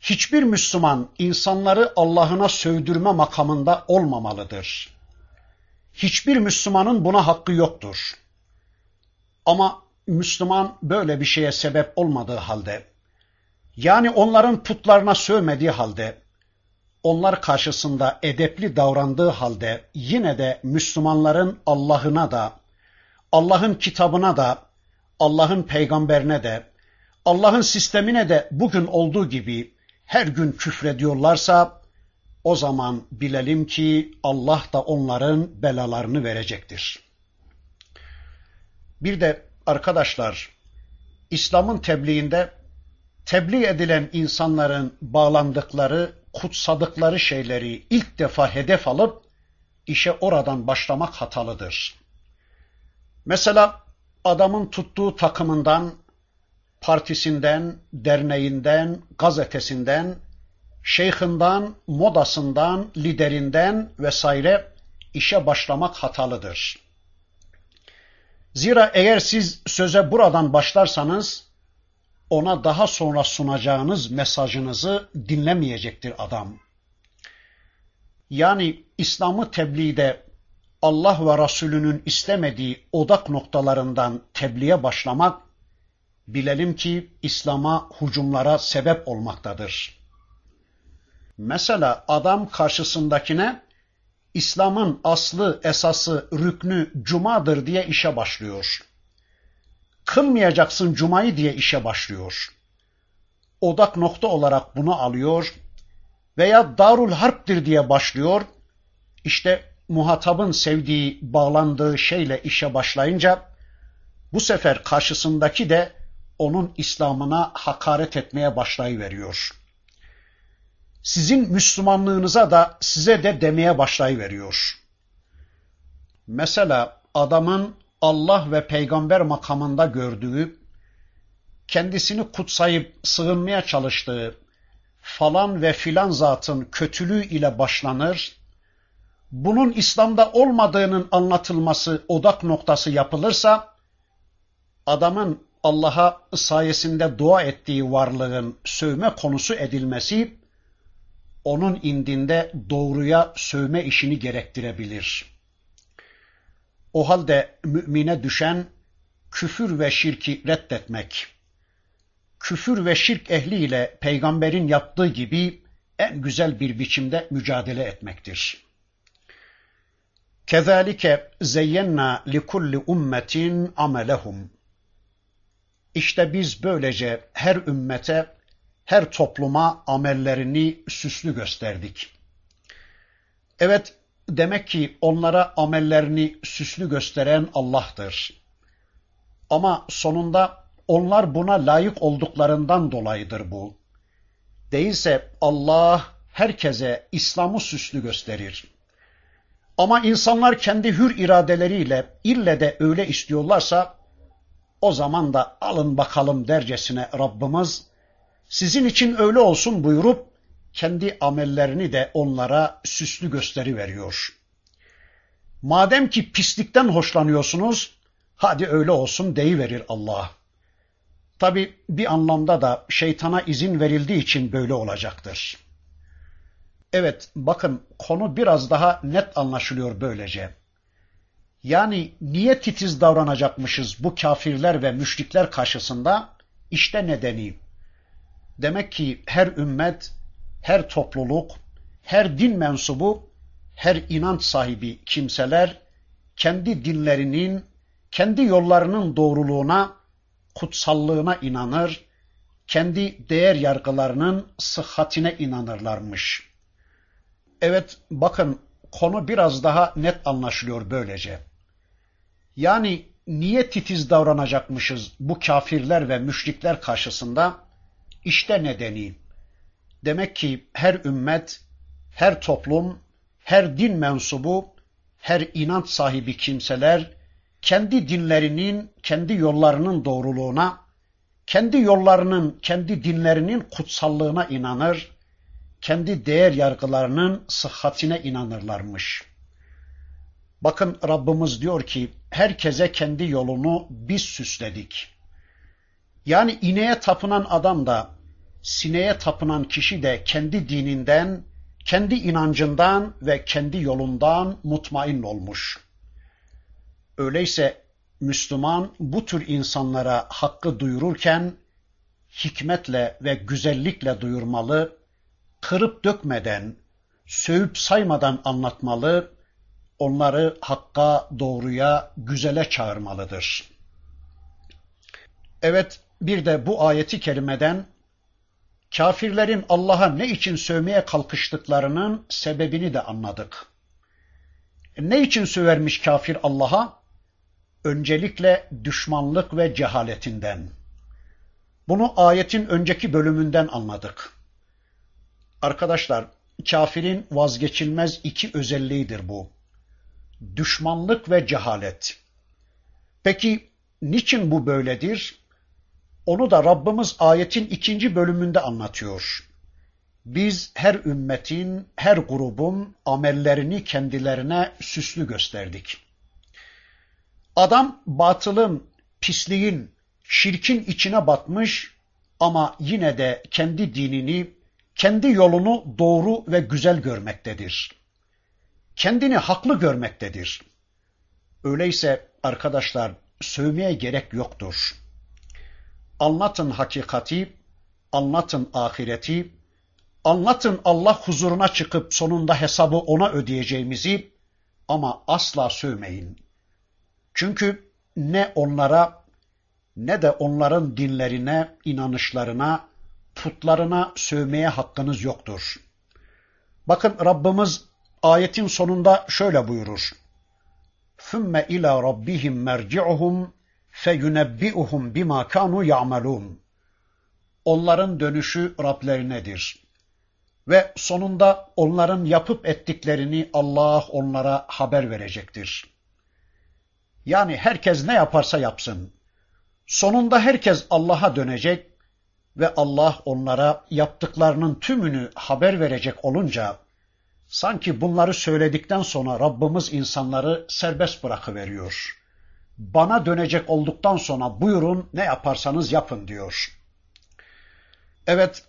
Speaker 1: Hiçbir Müslüman insanları Allah'ına sövdürme makamında olmamalıdır. Hiçbir Müslümanın buna hakkı yoktur. Ama Müslüman böyle bir şeye sebep olmadığı halde, yani onların putlarına sövmediği halde, onlar karşısında edepli davrandığı halde yine de Müslümanların Allah'ına da, Allah'ın kitabına da, Allah'ın peygamberine de, Allah'ın sistemine de bugün olduğu gibi her gün küfrediyorlarsa o zaman bilelim ki Allah da onların belalarını verecektir. Bir de arkadaşlar İslam'ın tebliğinde tebliğ edilen insanların bağlandıkları, kutsadıkları şeyleri ilk defa hedef alıp işe oradan başlamak hatalıdır. Mesela adamın tuttuğu takımından, partisinden, derneğinden, gazetesinden, şeyhinden, modasından, liderinden vesaire işe başlamak hatalıdır. Zira eğer siz söze buradan başlarsanız ona daha sonra sunacağınız mesajınızı dinlemeyecektir adam. Yani İslam'ı tebliğde Allah ve Resulünün istemediği odak noktalarından tebliğe başlamak, bilelim ki İslam'a hucumlara sebep olmaktadır. Mesela adam karşısındakine İslam'ın aslı, esası, rüknü cumadır diye işe başlıyor. Kılmayacaksın cumayı diye işe başlıyor. Odak nokta olarak bunu alıyor veya darul harptir diye başlıyor. İşte muhatabın sevdiği, bağlandığı şeyle işe başlayınca bu sefer karşısındaki de onun İslam'ına hakaret etmeye başlayıveriyor. Sizin Müslümanlığınıza da size de demeye başlayıveriyor. Mesela adamın Allah ve peygamber makamında gördüğü, kendisini kutsayıp sığınmaya çalıştığı falan ve filan zatın kötülüğü ile başlanır, bunun İslam'da olmadığının anlatılması odak noktası yapılırsa, adamın Allah'a sayesinde dua ettiği varlığın sövme konusu edilmesi, onun indinde doğruya sövme işini gerektirebilir. O halde mümine düşen küfür ve şirki reddetmek, küfür ve şirk ehliyle peygamberin yaptığı gibi en güzel bir biçimde mücadele etmektir. Kezalike zeyyenna likulli ummetin amelehum. İşte biz böylece her ümmete, her topluma amellerini süslü gösterdik. Evet, demek ki onlara amellerini süslü gösteren Allah'tır. Ama sonunda onlar buna layık olduklarından dolayıdır bu. Değilse Allah herkese İslam'ı süslü gösterir. Ama insanlar kendi hür iradeleriyle ille de öyle istiyorlarsa o zaman da alın bakalım dercesine Rabbimiz sizin için öyle olsun buyurup kendi amellerini de onlara süslü gösteri veriyor. Madem ki pislikten hoşlanıyorsunuz, hadi öyle olsun deyiverir Allah. Tabi bir anlamda da şeytana izin verildiği için böyle olacaktır. Evet bakın konu biraz daha net anlaşılıyor böylece. Yani niye titiz davranacakmışız bu kafirler ve müşrikler karşısında? İşte nedeni. Demek ki her ümmet, her topluluk, her din mensubu, her inanç sahibi kimseler kendi dinlerinin, kendi yollarının doğruluğuna, kutsallığına inanır, kendi değer yargılarının sıhhatine inanırlarmış. Evet bakın konu biraz daha net anlaşılıyor böylece. Yani niye titiz davranacakmışız bu kafirler ve müşrikler karşısında? İşte nedeni. Demek ki her ümmet, her toplum, her din mensubu, her inanç sahibi kimseler kendi dinlerinin, kendi yollarının doğruluğuna, kendi yollarının, kendi dinlerinin kutsallığına inanır, kendi değer yargılarının sıhhatine inanırlarmış. Bakın Rabbimiz diyor ki herkese kendi yolunu biz süsledik. Yani ineğe tapınan adam da sineğe tapınan kişi de kendi dininden, kendi inancından ve kendi yolundan mutmain olmuş. Öyleyse Müslüman bu tür insanlara hakkı duyururken hikmetle ve güzellikle duyurmalı, kırıp dökmeden, sövüp saymadan anlatmalı, onları hakka, doğruya, güzele çağırmalıdır. Evet, bir de bu ayeti kerimeden kafirlerin Allah'a ne için sövmeye kalkıştıklarının sebebini de anladık. Ne için sövermiş kafir Allah'a? Öncelikle düşmanlık ve cehaletinden. Bunu ayetin önceki bölümünden anladık. Arkadaşlar, kafirin vazgeçilmez iki özelliğidir bu. Düşmanlık ve cehalet. Peki niçin bu böyledir? Onu da Rabbimiz ayetin ikinci bölümünde anlatıyor. Biz her ümmetin, her grubun amellerini kendilerine süslü gösterdik. Adam batılın, pisliğin, şirkin içine batmış ama yine de kendi dinini, kendi yolunu doğru ve güzel görmektedir. Kendini haklı görmektedir. Öyleyse arkadaşlar sövmeye gerek yoktur Anlatın hakikati, anlatın ahireti, anlatın Allah huzuruna çıkıp sonunda hesabı ona ödeyeceğimizi ama asla sövmeyin. Çünkü ne onlara ne de onların dinlerine, inanışlarına, putlarına sövmeye hakkınız yoktur. Bakın Rabbimiz ayetin sonunda şöyle buyurur. ثُمَّ إِلَى رَبِّهِمْ مَرْجِعُهُمْ feyunebbi'uhum bima kanu ya'malun. Onların dönüşü Rablerinedir. Ve sonunda onların yapıp ettiklerini Allah onlara haber verecektir. Yani herkes ne yaparsa yapsın. Sonunda herkes Allah'a dönecek ve Allah onlara yaptıklarının tümünü haber verecek olunca sanki bunları söyledikten sonra Rabbimiz insanları serbest bırakıveriyor.'' Bana dönecek olduktan sonra buyurun ne yaparsanız yapın diyor. Evet,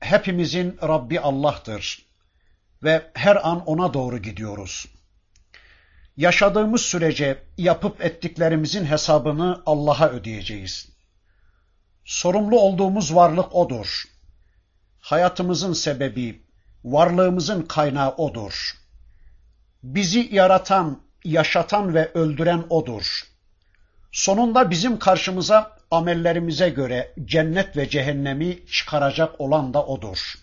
Speaker 1: hepimizin Rabbi Allah'tır ve her an ona doğru gidiyoruz. Yaşadığımız sürece yapıp ettiklerimizin hesabını Allah'a ödeyeceğiz. Sorumlu olduğumuz varlık O'dur. Hayatımızın sebebi, varlığımızın kaynağı O'dur. Bizi yaratan, yaşatan ve öldüren O'dur. Sonunda bizim karşımıza amellerimize göre cennet ve cehennemi çıkaracak olan da O'dur.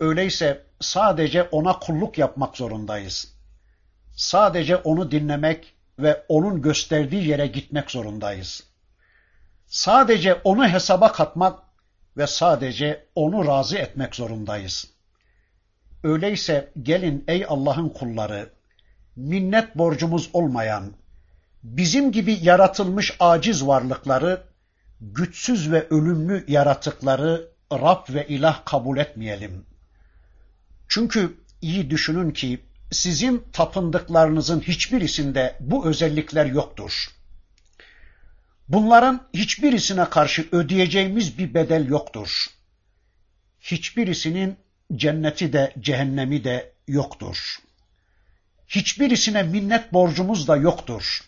Speaker 1: Öyleyse sadece O'na kulluk yapmak zorundayız. Sadece O'nu dinlemek ve O'nun gösterdiği yere gitmek zorundayız. Sadece onu hesaba katmak ve sadece onu razı etmek zorundayız. Öyleyse gelin ey Allah'ın kulları, minnet borcumuz olmayan, bizim gibi yaratılmış aciz varlıkları, güçsüz ve ölümlü yaratıkları Rab ve ilah kabul etmeyelim. Çünkü iyi düşünün ki sizin tapındıklarınızın hiçbirisinde bu özellikler yoktur. Bunların hiçbirisine karşı ödeyeceğimiz bir bedel yoktur. Hiçbirisinin cenneti de cehennemi de yoktur. Hiçbirisine minnet borcumuz da yoktur.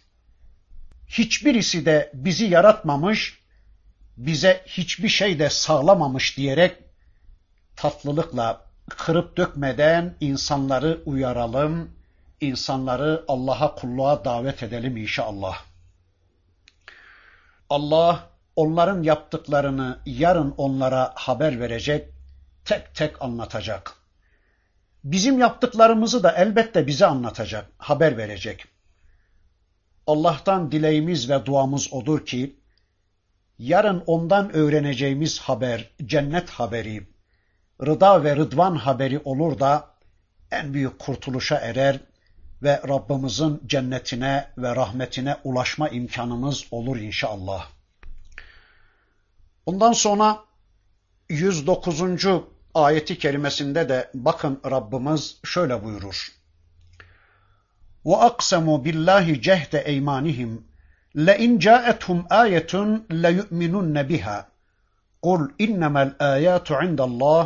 Speaker 1: Hiçbirisi de bizi yaratmamış, bize hiçbir şey de sağlamamış diyerek tatlılıkla kırıp dökmeden insanları uyaralım, insanları Allah'a kulluğa davet edelim inşallah. Allah onların yaptıklarını yarın onlara haber verecek, tek tek anlatacak. Bizim yaptıklarımızı da elbette bize anlatacak, haber verecek. Allah'tan dileğimiz ve duamız odur ki, yarın ondan öğreneceğimiz haber, cennet haberi, rıda ve rıdvan haberi olur da en büyük kurtuluşa erer ve Rabbimizin cennetine ve rahmetine ulaşma imkanımız olur inşallah. Ondan sonra 109. ayeti kerimesinde de bakın Rabbimiz şöyle buyurur. وَاَقْسَمُوا بِاللّٰهِ جَهْدَ اَيْمَانِهِمْ لَاِنْ جَاءَتْهُمْ آيَةٌ لَيُؤْمِنُنَّ بِهَا قُلْ اِنَّمَا الْآيَاتُ عِنْدَ اللّٰهِ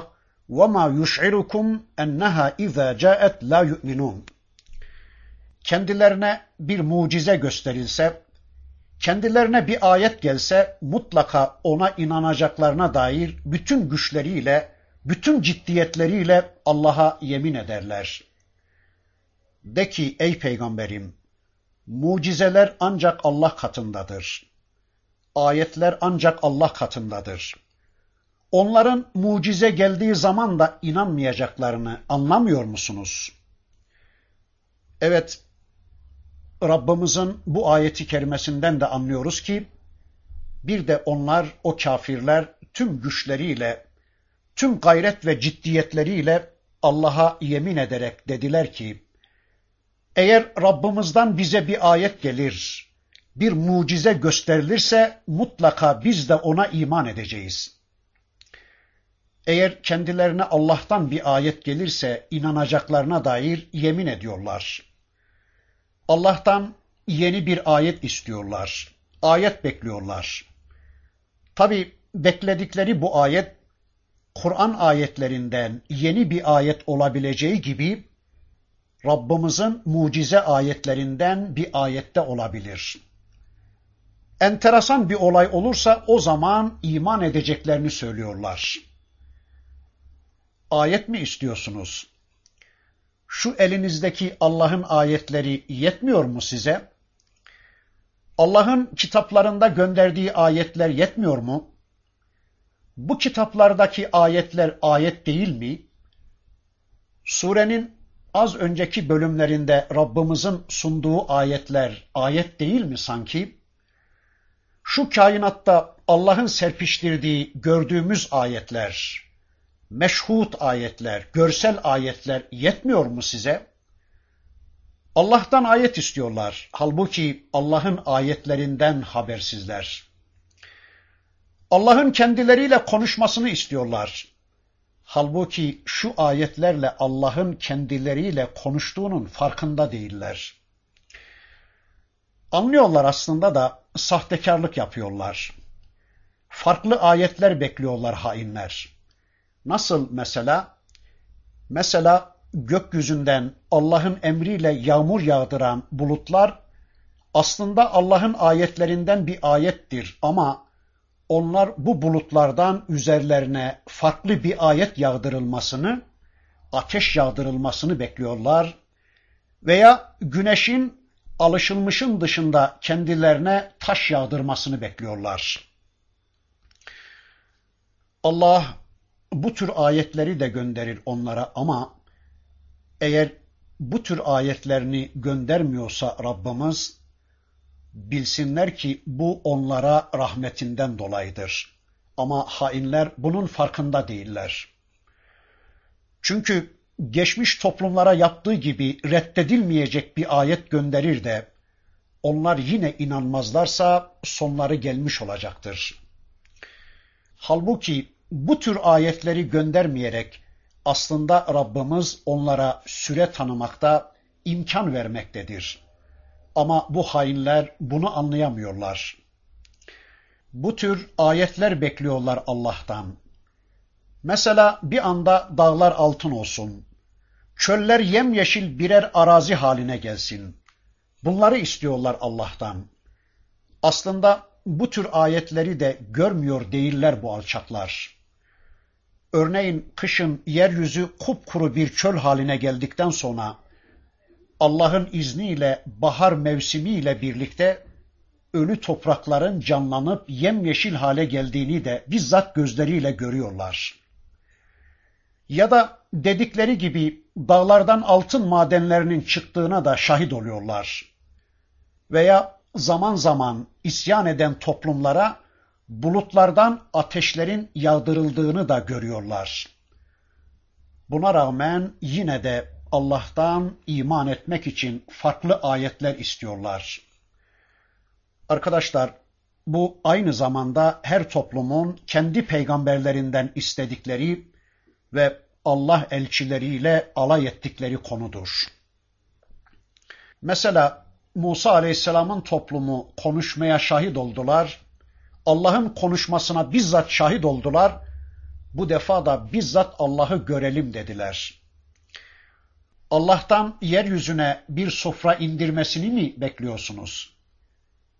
Speaker 1: وَمَا يُشْعِرُكُمْ اَنَّهَا اِذَا جَاءَتْ لَا يُؤْمِنُونَ kendilerine bir mucize gösterilse, kendilerine bir ayet gelse mutlaka ona inanacaklarına dair bütün güçleriyle, bütün ciddiyetleriyle Allah'a yemin ederler. De ki ey peygamberim, mucizeler ancak Allah katındadır. Ayetler ancak Allah katındadır. Onların mucize geldiği zaman da inanmayacaklarını anlamıyor musunuz? Evet, Rabbimizin bu ayeti kerimesinden de anlıyoruz ki bir de onlar o kafirler tüm güçleriyle, tüm gayret ve ciddiyetleriyle Allah'a yemin ederek dediler ki eğer Rabbimizden bize bir ayet gelir, bir mucize gösterilirse mutlaka biz de ona iman edeceğiz. Eğer kendilerine Allah'tan bir ayet gelirse inanacaklarına dair yemin ediyorlar. Allah'tan yeni bir ayet istiyorlar. Ayet bekliyorlar. Tabi bekledikleri bu ayet Kur'an ayetlerinden yeni bir ayet olabileceği gibi Rabbimizin mucize ayetlerinden bir ayette olabilir. Enteresan bir olay olursa o zaman iman edeceklerini söylüyorlar. Ayet mi istiyorsunuz? şu elinizdeki Allah'ın ayetleri yetmiyor mu size? Allah'ın kitaplarında gönderdiği ayetler yetmiyor mu? Bu kitaplardaki ayetler ayet değil mi? Surenin az önceki bölümlerinde Rabbimizin sunduğu ayetler ayet değil mi sanki? Şu kainatta Allah'ın serpiştirdiği gördüğümüz ayetler, meşhut ayetler, görsel ayetler yetmiyor mu size? Allah'tan ayet istiyorlar. Halbuki Allah'ın ayetlerinden habersizler. Allah'ın kendileriyle konuşmasını istiyorlar. Halbuki şu ayetlerle Allah'ın kendileriyle konuştuğunun farkında değiller. Anlıyorlar aslında da sahtekarlık yapıyorlar. Farklı ayetler bekliyorlar hainler. Nasıl mesela? Mesela gökyüzünden Allah'ın emriyle yağmur yağdıran bulutlar aslında Allah'ın ayetlerinden bir ayettir ama onlar bu bulutlardan üzerlerine farklı bir ayet yağdırılmasını, ateş yağdırılmasını bekliyorlar veya güneşin alışılmışın dışında kendilerine taş yağdırmasını bekliyorlar. Allah bu tür ayetleri de gönderir onlara ama eğer bu tür ayetlerini göndermiyorsa Rabbimiz Bilsinler ki bu onlara rahmetinden dolayıdır. Ama hainler bunun farkında değiller. Çünkü geçmiş toplumlara yaptığı gibi reddedilmeyecek bir ayet gönderir de onlar yine inanmazlarsa sonları gelmiş olacaktır. Halbuki bu tür ayetleri göndermeyerek aslında Rabbimiz onlara süre tanımakta, imkan vermektedir. Ama bu hainler bunu anlayamıyorlar. Bu tür ayetler bekliyorlar Allah'tan. Mesela bir anda dağlar altın olsun, çöller yemyeşil birer arazi haline gelsin. Bunları istiyorlar Allah'tan. Aslında bu tür ayetleri de görmüyor değiller bu alçaklar. Örneğin kışın yeryüzü kupkuru bir çöl haline geldikten sonra Allah'ın izniyle bahar mevsimiyle birlikte ölü toprakların canlanıp yemyeşil hale geldiğini de bizzat gözleriyle görüyorlar. Ya da dedikleri gibi dağlardan altın madenlerinin çıktığına da şahit oluyorlar. Veya zaman zaman isyan eden toplumlara bulutlardan ateşlerin yağdırıldığını da görüyorlar. Buna rağmen yine de Allah'tan iman etmek için farklı ayetler istiyorlar. Arkadaşlar, bu aynı zamanda her toplumun kendi peygamberlerinden istedikleri ve Allah elçileriyle alay ettikleri konudur. Mesela Musa Aleyhisselam'ın toplumu konuşmaya şahit oldular. Allah'ın konuşmasına bizzat şahit oldular. Bu defa da bizzat Allah'ı görelim dediler. Allah'tan yeryüzüne bir sofra indirmesini mi bekliyorsunuz?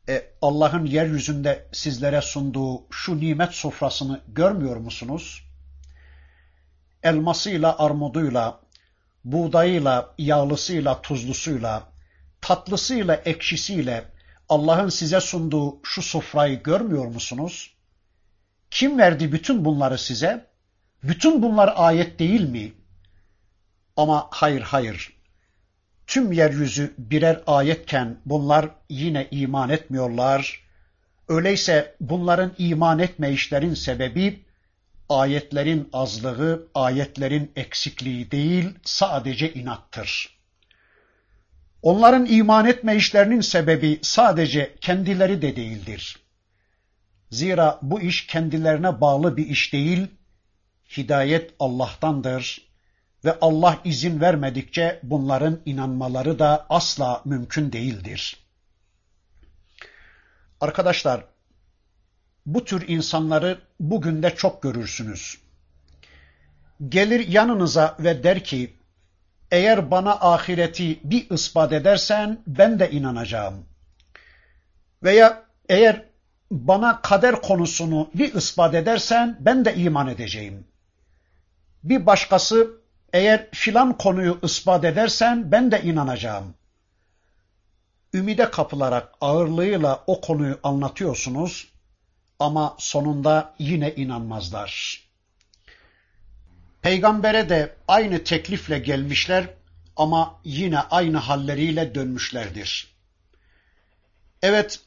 Speaker 1: E, Allah'ın yeryüzünde sizlere sunduğu şu nimet sofrasını görmüyor musunuz? Elmasıyla, armuduyla, buğdayıyla, yağlısıyla, tuzlusuyla, tatlısıyla, ekşisiyle Allah'ın size sunduğu şu sofrayı görmüyor musunuz? Kim verdi bütün bunları size? Bütün bunlar ayet değil mi? Ama hayır hayır. Tüm yeryüzü birer ayetken bunlar yine iman etmiyorlar. Öyleyse bunların iman etme işlerin sebebi ayetlerin azlığı, ayetlerin eksikliği değil, sadece inattır. Onların iman etme işlerinin sebebi sadece kendileri de değildir. Zira bu iş kendilerine bağlı bir iş değil, hidayet Allah'tandır ve Allah izin vermedikçe bunların inanmaları da asla mümkün değildir. Arkadaşlar, bu tür insanları bugün de çok görürsünüz. Gelir yanınıza ve der ki, eğer bana ahireti bir ispat edersen ben de inanacağım. Veya eğer bana kader konusunu bir ispat edersen ben de iman edeceğim. Bir başkası eğer filan konuyu ispat edersen ben de inanacağım. Ümide kapılarak ağırlığıyla o konuyu anlatıyorsunuz ama sonunda yine inanmazlar. Peygambere de aynı teklifle gelmişler ama yine aynı halleriyle dönmüşlerdir. Evet,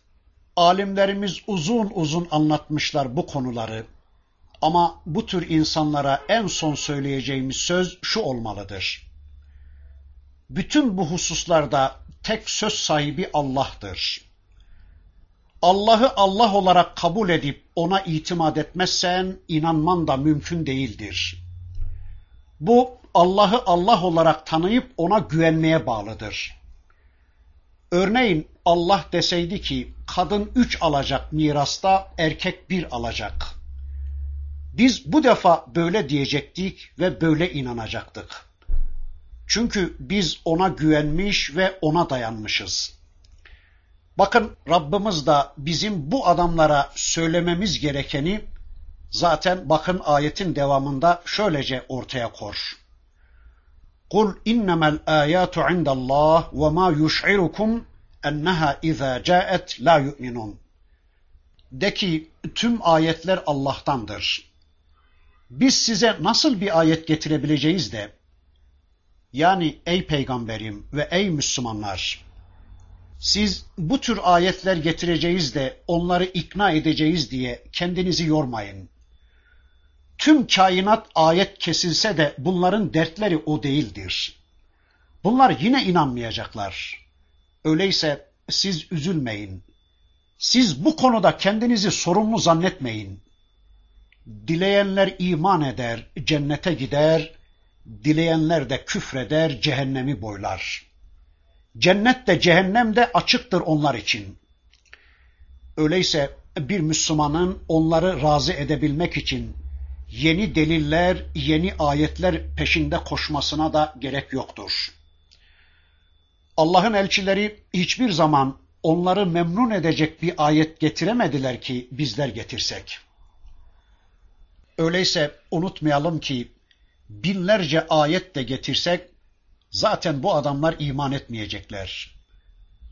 Speaker 1: alimlerimiz uzun uzun anlatmışlar bu konuları. Ama bu tür insanlara en son söyleyeceğimiz söz şu olmalıdır. Bütün bu hususlarda tek söz sahibi Allah'tır. Allah'ı Allah olarak kabul edip ona itimat etmezsen inanman da mümkün değildir. Bu Allah'ı Allah olarak tanıyıp ona güvenmeye bağlıdır. Örneğin Allah deseydi ki kadın üç alacak mirasta erkek bir alacak. Biz bu defa böyle diyecektik ve böyle inanacaktık. Çünkü biz ona güvenmiş ve ona dayanmışız. Bakın Rabbimiz de bizim bu adamlara söylememiz gerekeni zaten bakın ayetin devamında şöylece ortaya kor. Kul innemel ayatu indallah ve ma yuş'irukum enneha iza caet la yu'minun. De ki tüm ayetler Allah'tandır. Biz size nasıl bir ayet getirebileceğiz de yani ey peygamberim ve ey Müslümanlar Siz bu tür ayetler getireceğiz de onları ikna edeceğiz diye kendinizi yormayın. Tüm kainat ayet kesilse de bunların dertleri o değildir. Bunlar yine inanmayacaklar. Öyleyse siz üzülmeyin. Siz bu konuda kendinizi sorumlu zannetmeyin. Dileyenler iman eder, cennete gider, dileyenler de küfreder, cehennemi boylar. Cennet de cehennem de açıktır onlar için. Öyleyse bir Müslümanın onları razı edebilmek için yeni deliller, yeni ayetler peşinde koşmasına da gerek yoktur. Allah'ın elçileri hiçbir zaman onları memnun edecek bir ayet getiremediler ki bizler getirsek. Öyleyse unutmayalım ki binlerce ayet de getirsek zaten bu adamlar iman etmeyecekler.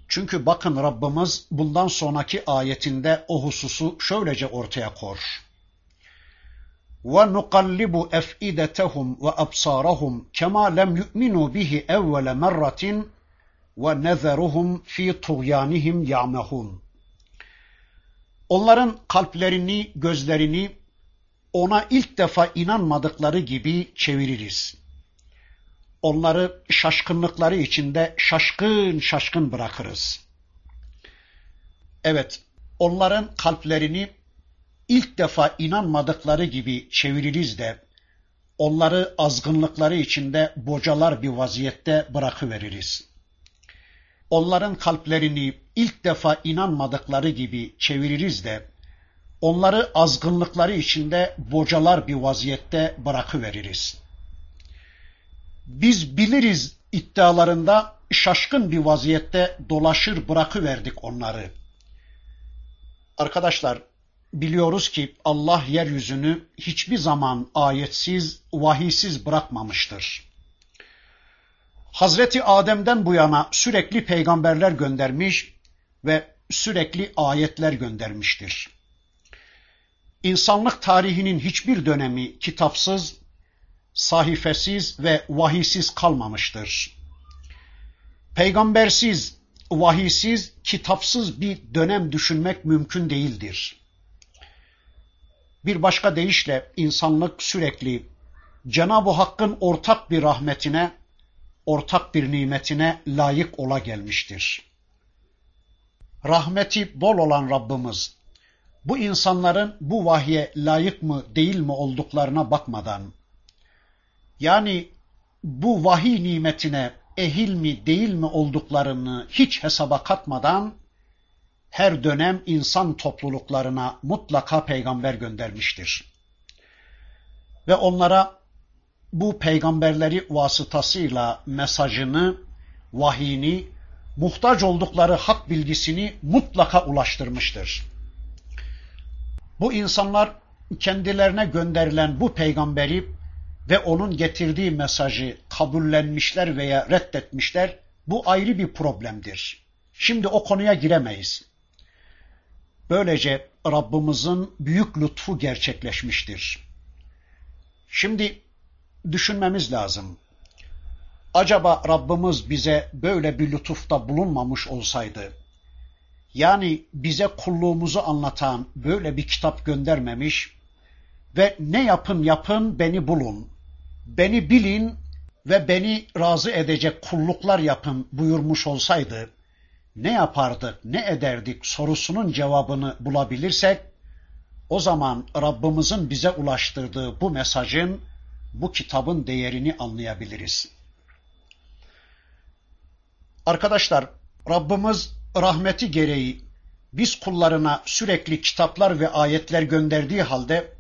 Speaker 1: Çünkü bakın Rabbimiz bundan sonraki ayetinde o hususu şöylece ortaya kor. وَنُقَلِّبُ أَفْئِدَتَهُمْ وَأَبْصَارَهُمْ كَمَا لَمْ يُؤْمِنُوا بِهِ أَوَّلَ مَرَّةٍ وَنَذَرُهُمْ فِي طُغْيَانِهِمْ يَعْمَهُونَ Onların kalplerini, gözlerini ona ilk defa inanmadıkları gibi çeviririz. Onları şaşkınlıkları içinde şaşkın şaşkın bırakırız. Evet, onların kalplerini ilk defa inanmadıkları gibi çeviririz de onları azgınlıkları içinde bocalar bir vaziyette bırakıveririz. Onların kalplerini ilk defa inanmadıkları gibi çeviririz de onları azgınlıkları içinde bocalar bir vaziyette bırakıveririz. Biz biliriz iddialarında şaşkın bir vaziyette dolaşır bırakıverdik onları. Arkadaşlar biliyoruz ki Allah yeryüzünü hiçbir zaman ayetsiz, vahiysiz bırakmamıştır. Hazreti Adem'den bu yana sürekli peygamberler göndermiş ve sürekli ayetler göndermiştir. İnsanlık tarihinin hiçbir dönemi kitapsız, sahifesiz ve vahiysiz kalmamıştır. Peygambersiz, vahiysiz, kitapsız bir dönem düşünmek mümkün değildir. Bir başka deyişle insanlık sürekli Cenab-ı Hakk'ın ortak bir rahmetine, ortak bir nimetine layık ola gelmiştir. Rahmeti bol olan Rabbimiz bu insanların bu vahye layık mı değil mi olduklarına bakmadan yani bu vahiy nimetine ehil mi değil mi olduklarını hiç hesaba katmadan her dönem insan topluluklarına mutlaka peygamber göndermiştir. Ve onlara bu peygamberleri vasıtasıyla mesajını, vahiyini, muhtaç oldukları hak bilgisini mutlaka ulaştırmıştır. Bu insanlar kendilerine gönderilen bu peygamberi ve onun getirdiği mesajı kabullenmişler veya reddetmişler. Bu ayrı bir problemdir. Şimdi o konuya giremeyiz. Böylece Rabbimizin büyük lütfu gerçekleşmiştir. Şimdi düşünmemiz lazım. Acaba Rabbimiz bize böyle bir lütufta bulunmamış olsaydı, yani bize kulluğumuzu anlatan böyle bir kitap göndermemiş ve ne yapın yapın beni bulun, beni bilin ve beni razı edecek kulluklar yapın buyurmuş olsaydı, ne yapardık, ne ederdik sorusunun cevabını bulabilirsek, o zaman Rabbimizin bize ulaştırdığı bu mesajın, bu kitabın değerini anlayabiliriz. Arkadaşlar, Rabbimiz rahmeti gereği biz kullarına sürekli kitaplar ve ayetler gönderdiği halde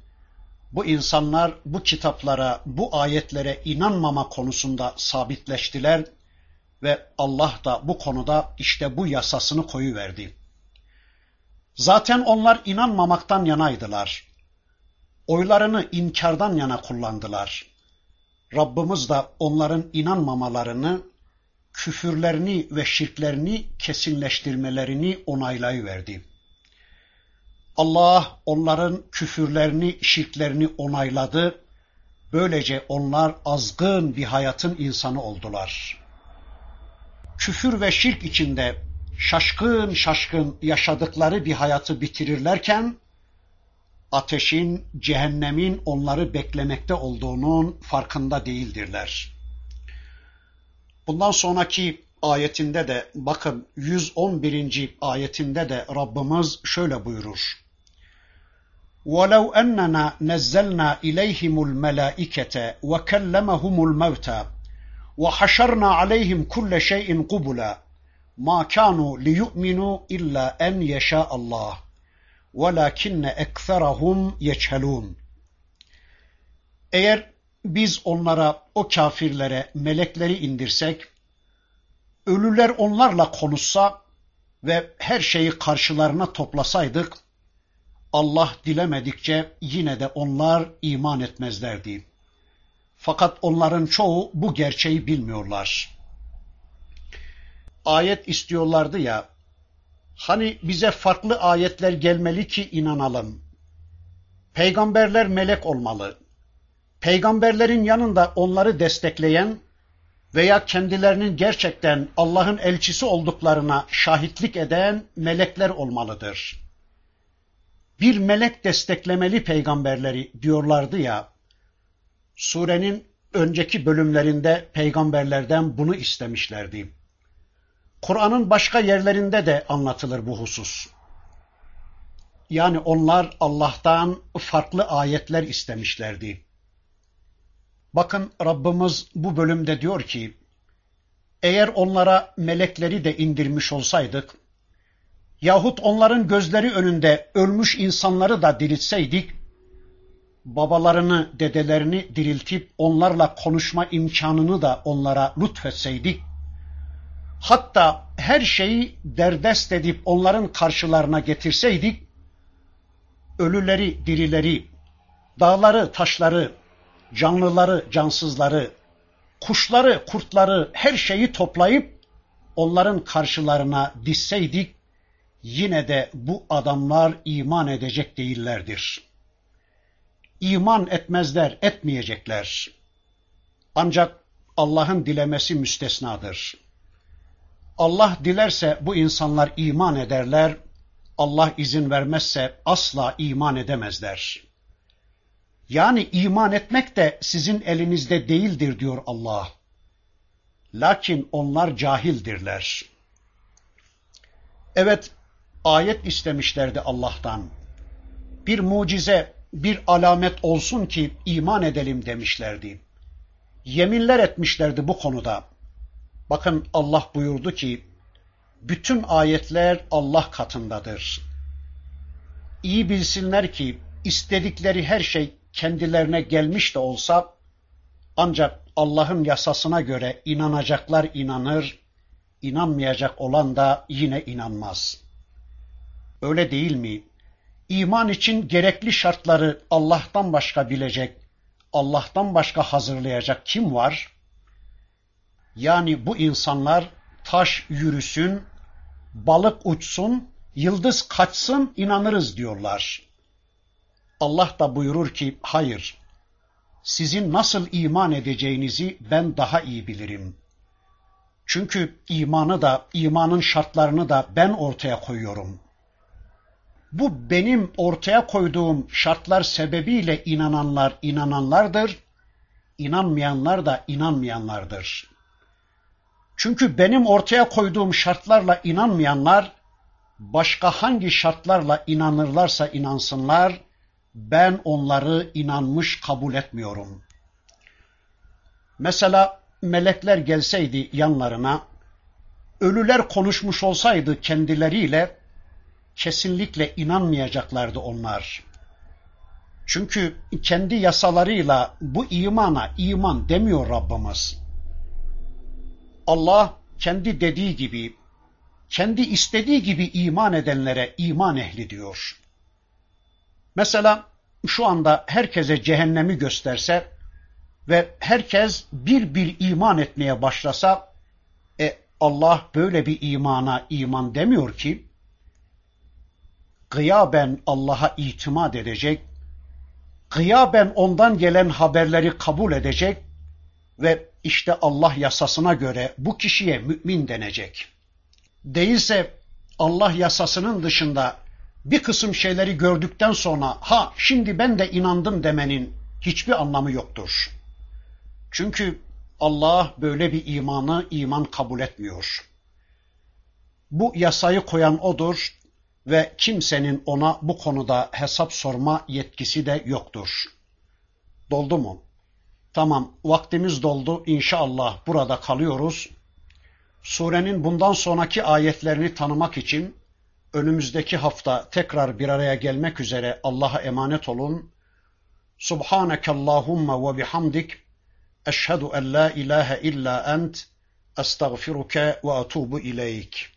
Speaker 1: bu insanlar bu kitaplara, bu ayetlere inanmama konusunda sabitleştiler ve Allah da bu konuda işte bu yasasını koyuverdi. Zaten onlar inanmamaktan yanaydılar. Oylarını inkardan yana kullandılar. Rabbimiz de onların inanmamalarını, küfürlerini ve şirklerini kesinleştirmelerini onaylayıverdi. Allah onların küfürlerini, şirklerini onayladı. Böylece onlar azgın bir hayatın insanı oldular. Küfür ve şirk içinde şaşkın şaşkın yaşadıkları bir hayatı bitirirlerken ateşin, cehennemin onları beklemekte olduğunun farkında değildirler. Bundan sonraki ayetinde de bakın 111. ayetinde de Rabbimiz şöyle buyurur. وَلَوْ أَنَّنَا نَزَّلْنَا إِلَيْهِمُ الْمَلَائِكَةَ وَكَلَّمَهُمُ الْمَوْتَى وَحَشَرْنَا عَلَيْهِمْ كُلَّ شَيْءٍ قُبُلًا مَا كَانُوا لِيُؤْمِنُوا إِلَّا أَنْ يَشَاءَ اللّٰهِ وَلَكِنَّ اَكْثَرَهُمْ يَجْهَلُونَ Eğer biz onlara, o kafirlere melekleri indirsek, ölüler onlarla konuşsa ve her şeyi karşılarına toplasaydık, Allah dilemedikçe yine de onlar iman etmezlerdi. Fakat onların çoğu bu gerçeği bilmiyorlar. Ayet istiyorlardı ya, hani bize farklı ayetler gelmeli ki inanalım. Peygamberler melek olmalı. Peygamberlerin yanında onları destekleyen veya kendilerinin gerçekten Allah'ın elçisi olduklarına şahitlik eden melekler olmalıdır. Bir melek desteklemeli peygamberleri diyorlardı ya, surenin önceki bölümlerinde peygamberlerden bunu istemişlerdi. Kur'an'ın başka yerlerinde de anlatılır bu husus. Yani onlar Allah'tan farklı ayetler istemişlerdi. Bakın Rabbimiz bu bölümde diyor ki, eğer onlara melekleri de indirmiş olsaydık, yahut onların gözleri önünde ölmüş insanları da diriltseydik, babalarını, dedelerini diriltip onlarla konuşma imkanını da onlara lütfetseydik, hatta her şeyi derdest edip onların karşılarına getirseydik, ölüleri, dirileri, dağları, taşları, canlıları, cansızları, kuşları, kurtları, her şeyi toplayıp onların karşılarına dizseydik, yine de bu adamlar iman edecek değillerdir. İman etmezler, etmeyecekler. Ancak Allah'ın dilemesi müstesnadır. Allah dilerse bu insanlar iman ederler, Allah izin vermezse asla iman edemezler. Yani iman etmek de sizin elinizde değildir diyor Allah. Lakin onlar cahildirler. Evet, ayet istemişlerdi Allah'tan. Bir mucize, bir alamet olsun ki iman edelim demişlerdi. Yeminler etmişlerdi bu konuda. Bakın Allah buyurdu ki, bütün ayetler Allah katındadır. İyi bilsinler ki istedikleri her şey kendilerine gelmiş de olsa ancak Allah'ın yasasına göre inanacaklar inanır, inanmayacak olan da yine inanmaz. Öyle değil mi? İman için gerekli şartları Allah'tan başka bilecek, Allah'tan başka hazırlayacak kim var? Yani bu insanlar taş yürüsün, balık uçsun, yıldız kaçsın inanırız diyorlar. Allah da buyurur ki hayır. Sizin nasıl iman edeceğinizi ben daha iyi bilirim. Çünkü imanı da, imanın şartlarını da ben ortaya koyuyorum. Bu benim ortaya koyduğum şartlar sebebiyle inananlar inananlardır, inanmayanlar da inanmayanlardır. Çünkü benim ortaya koyduğum şartlarla inanmayanlar, başka hangi şartlarla inanırlarsa inansınlar, ben onları inanmış kabul etmiyorum. Mesela melekler gelseydi yanlarına, ölüler konuşmuş olsaydı kendileriyle, kesinlikle inanmayacaklardı onlar. Çünkü kendi yasalarıyla bu imana iman demiyor Rabbimiz. Allah kendi dediği gibi, kendi istediği gibi iman edenlere iman ehli diyor. Mesela şu anda herkese cehennemi gösterse ve herkes bir bir iman etmeye başlasa, e, Allah böyle bir imana iman demiyor ki, gıyaben Allah'a itimat edecek, gıyaben ondan gelen haberleri kabul edecek ve işte Allah yasasına göre bu kişiye mümin denecek. Değilse Allah yasasının dışında bir kısım şeyleri gördükten sonra ha şimdi ben de inandım demenin hiçbir anlamı yoktur. Çünkü Allah böyle bir imanı iman kabul etmiyor. Bu yasayı koyan odur ve kimsenin ona bu konuda hesap sorma yetkisi de yoktur. Doldu mu? Tamam, vaktimiz doldu. İnşallah burada kalıyoruz. Surenin bundan sonraki ayetlerini tanımak için önümüzdeki hafta tekrar bir araya gelmek üzere Allah'a emanet olun. Subhaneke Allahumma ve bihamdik. Eşhedü en la ilahe illa ent. Estağfiruke ve atubu ileyk.